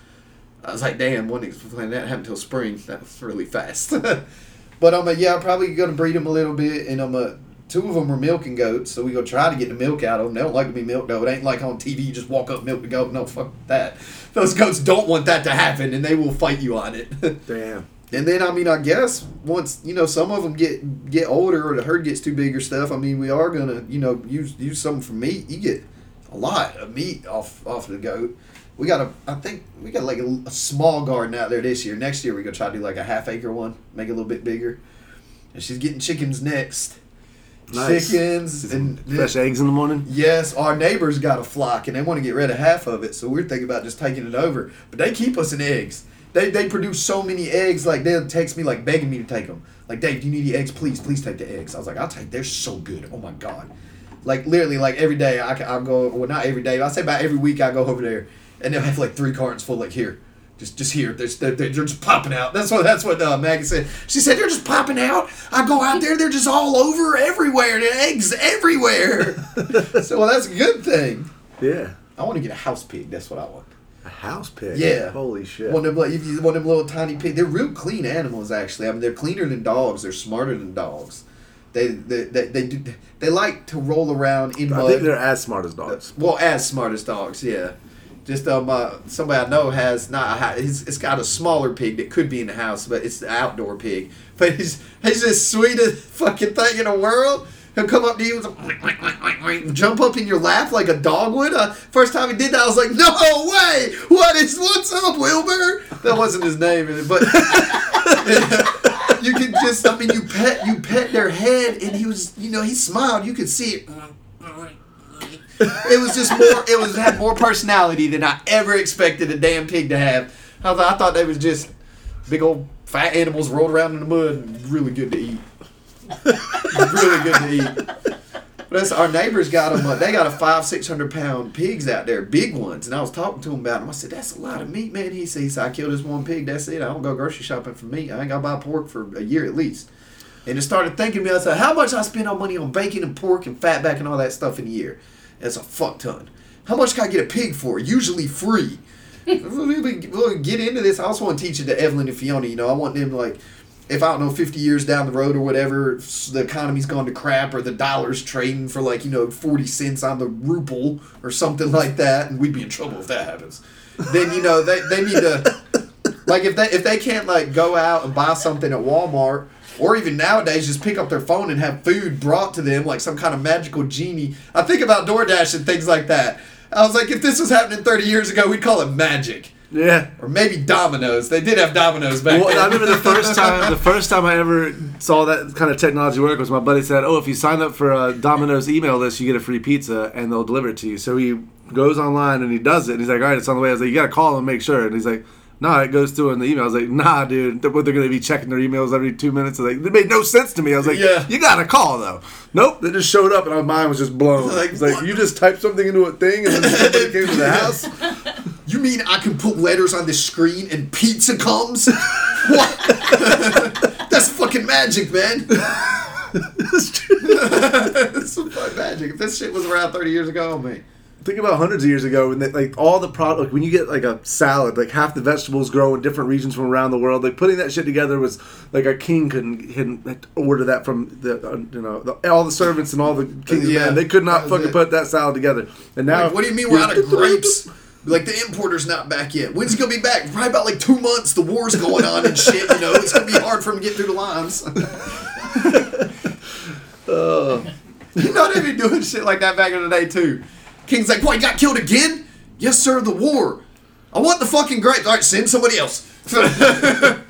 I was like, damn, when when that happened until spring, that was really fast. but I'm um, yeah, I'm probably gonna breed them a little bit, and I'm um, two of them are milking goats, so we gonna try to get the milk out of them. They don't like to be milked though. It ain't like on TV, you just walk up, milk the goat. No, fuck that. Those goats don't want that to happen, and they will fight you on it. Damn. And then I mean I guess once you know some of them get get older or the herd gets too big or stuff. I mean we are gonna you know use use some for meat. You get a lot of meat off off the goat. We got a I think we got like a, a small garden out there this year. Next year we gonna try to do like a half acre one, make it a little bit bigger. And she's getting chickens next. Nice. Chickens and Fresh eggs in the morning. Yes, our neighbors got a flock and they want to get rid of half of it, so we're thinking about just taking it over. But they keep us in eggs. They, they produce so many eggs, like they'll text me like begging me to take them. Like, Dave, do you need the eggs? Please, please take the eggs. I was like, I'll take. They're so good. Oh my god. Like literally, like every day I I'll go. Well, not every day. I say about every week I go over there, and they'll have like three cartons full. Like here, just just here. They're, they're, they're just popping out. That's what that's what uh, Maggie said. She said they're just popping out. I go out there, they're just all over everywhere. The eggs everywhere. so well, that's a good thing. Yeah. I want to get a house pig. That's what I want. A house pig. Yeah. Holy shit. One of them, like, if you, one of them little tiny pig. They're real clean animals, actually. I mean, they're cleaner than dogs. They're smarter than dogs. They they, they, they do they like to roll around in I think they're as smart as dogs. Well, as smart as dogs, yeah. Just um, uh, somebody I know has not. It's, got a smaller pig that could be in the house, but it's the outdoor pig. But he's he's the sweetest fucking thing in the world. He'll come up to you and jump up in your lap like a dog would. Uh, first time he did that, I was like, "No way! What is what's up, Wilbur?" That wasn't his name, but you could just. I mean, you pet you pet their head, and he was, you know, he smiled. You could see it. It was just more. It was had more personality than I ever expected a damn pig to have. I thought, I thought they was just big old fat animals rolled around in the mud, and really good to eat. really good to eat. But that's, our neighbors got them. They got a five, six hundred pound pigs out there, big ones. And I was talking to him about them. I said, "That's a lot of meat, man." He said, "I killed this one pig. That's it. I don't go grocery shopping for meat. I ain't got to buy pork for a year at least." And it started thinking to me. I said, "How much I spend on money on bacon and pork and fatback and all that stuff in a year? That's a fuck ton. How much can I get a pig for? Usually free." we'll get into this. I also want to teach it to Evelyn and Fiona. You know, I want them like, if I don't know, fifty years down the road or whatever, the economy's gone to crap or the dollar's trading for like you know forty cents on the ruble or something like that, and we'd be in trouble if that happens. Then you know they, they need to like if they if they can't like go out and buy something at Walmart or even nowadays just pick up their phone and have food brought to them like some kind of magical genie. I think about DoorDash and things like that. I was like, if this was happening 30 years ago, we'd call it magic. Yeah. Or maybe Domino's. They did have Domino's back Well, then. I remember the first time the first time I ever saw that kind of technology work was my buddy said, "Oh, if you sign up for a Domino's email list, you get a free pizza and they'll deliver it to you." So he goes online and he does it. And he's like, "All right, it's on the way." I was like, "You got to call and make sure." And he's like, "Nah, it goes through in the email." I was like, "Nah, dude, they're, they're going to be checking their emails every two minutes." Like, it made no sense to me. I was like, Yeah. you got a call though." Nope, they just showed up and my mind was just blown. Like, it's like you just typed something into a thing and then somebody came to the house. You mean I can put letters on the screen and pizza comes? what? That's fucking magic, man. That's some fucking magic. If this shit was around 30 years ago, oh man. Think about hundreds of years ago when they, like all the product like, when you get like a salad, like half the vegetables grow in different regions from around the world. Like putting that shit together was like a king couldn't, couldn't order that from the uh, you know the, all the servants and all the kings. Yeah, Yeah, they could not fucking it. put that salad together. And now, Like, what do you mean we're out of grapes? Like the importer's not back yet. When's he gonna be back? Probably about like two months. The war's going on and shit. You know, it's gonna be hard for him to get through the lines. you know they be doing shit like that back in the day too. King's like, "What? You got killed again?" Yes, sir. The war. I want the fucking grapes. All right, send somebody else.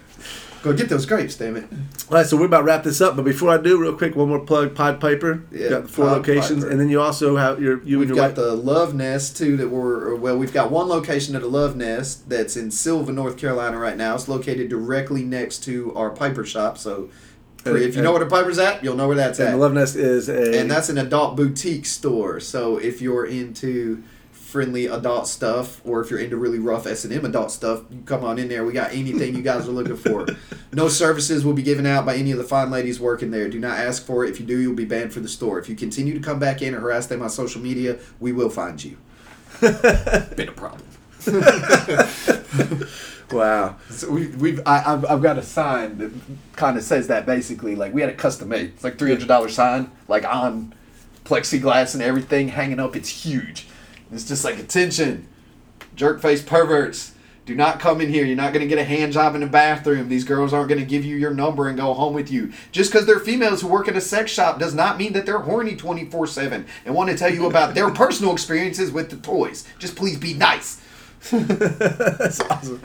Go get those grapes, damn it. All right, so we're about to wrap this up, but before I do, real quick, one more plug: Pied Piper. Yeah, you got the four Pod locations, Piper. and then you also have your you We've and your got wife. the Love Nest too. That we're uh, well, we've got one location at the Love Nest that's in Sylva, North Carolina, right now. It's located directly next to our Piper shop. So, And- if you know where the Piper's at, you'll know where that's and at. the Love Nest is a and that's an adult boutique store. So if you're into friendly adult stuff, or if you're into really rough S and M adult stuff, you come on in there. We got anything you guys are looking for. No services will be given out by any of the fine ladies working there. Do not ask for it. If you do, you'll be banned for the store. If you continue to come back in and harass them on social media, we will find you. Been a problem. Wow. So we, we've I, I've, I've got a sign that kind of says that basically like we had a custom made. It's like three hundred dollar sign like on plexiglass and everything hanging up. It's huge. It's just like attention, jerk face perverts. Do not come in here. You're not going to get a hand job in the bathroom. These girls aren't going to give you your number and go home with you. Just because they're females who work in a sex shop does not mean that they're horny 24 7 and want to tell you about their personal experiences with the toys. Just please be nice. That's awesome.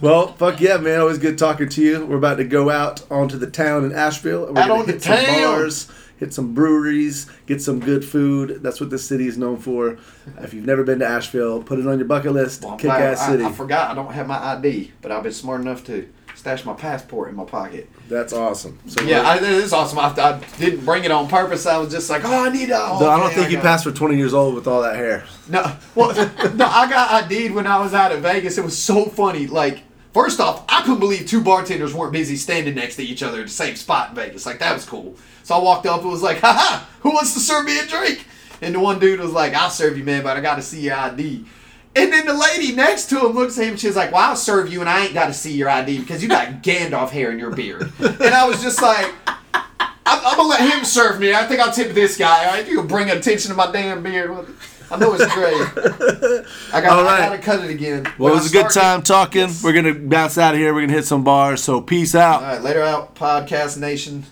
Well, fuck yeah, man. Always good talking to you. We're about to go out onto the town in Asheville. We're Out on the hit some town. bars, hit some breweries, get some good food. That's what this city is known for. If you've never been to Asheville, put it on your bucket list. Well, Kick ass I- city. I, forgot I don't have my ID, but I've been smart enough to stash my passport in my pocket. That's awesome. So Yeah, we're- I, it is awesome. I, I didn't bring it on purpose. I was just like, oh, I need a. Oh, Though I don't okay, think you got passed for 20 years old with all that hair. No, well, no, I got ID'd when I was out at Vegas. It was so funny. Like, first off, I couldn't believe two bartenders weren't busy standing next to each other at the same spot in Vegas. Like, that was cool. So I walked up and was like, haha, who wants to serve me a drink? And the one dude was like, I'll serve you, man, but I got to see your ID. And then the lady next to him looks at him. She's like, "Well, I'll serve you, and I ain't got to see your ID because you got Gandalf hair in your beard." And I was just like, "I'm, I'm gonna let him serve me. I think I'll tip this guy. All right, you can bring attention to my damn beard. I know it's great. I got, All right. I gotta cut it again. Well, When it I was a good time talking. We're going to bounce out of here. We're going to hit some bars. So peace out. All right, later out, podcast nation.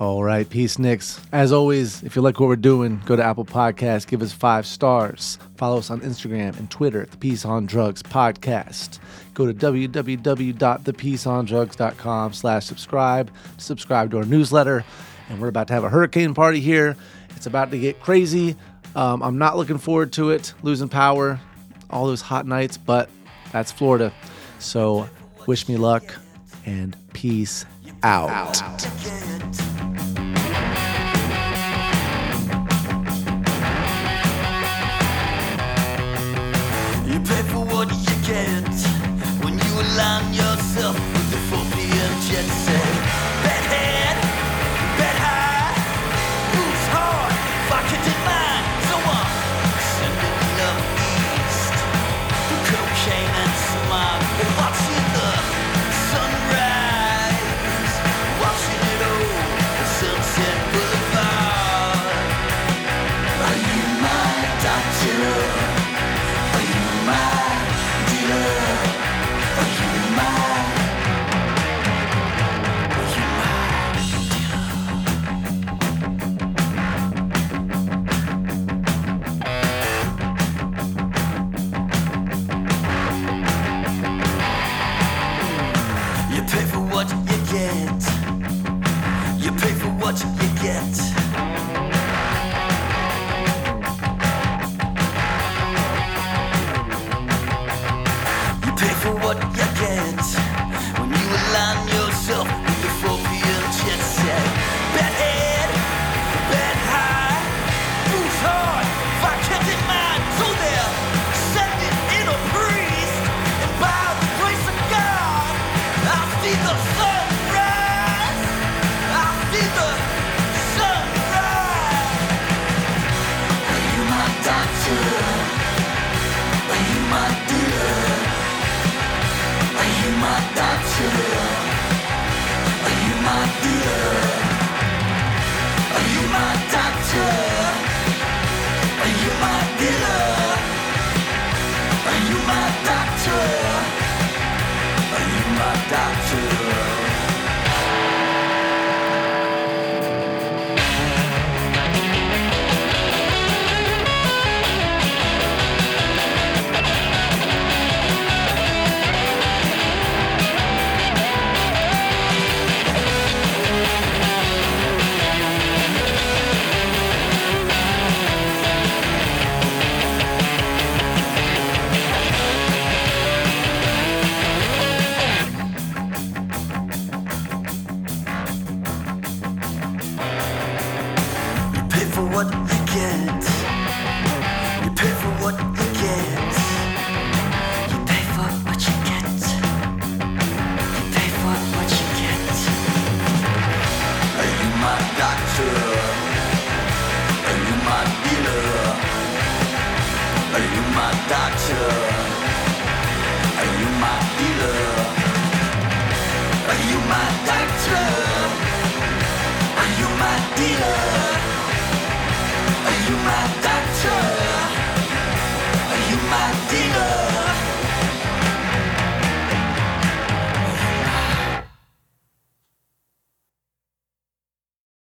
All right, peace, Nicks. As always, if you like what we're doing, go to Apple Podcasts, give us five stars. Follow us on Instagram and Twitter at the Peace on Drugs Podcast. Go to www.thepeaceondrugs.com slash subscribe. Subscribe to our newsletter. And we're about to have a hurricane party here. It's about to get crazy. Um, I'm not looking forward to it, losing power, all those hot nights, but that's Florida. So wish me luck and peace out. You when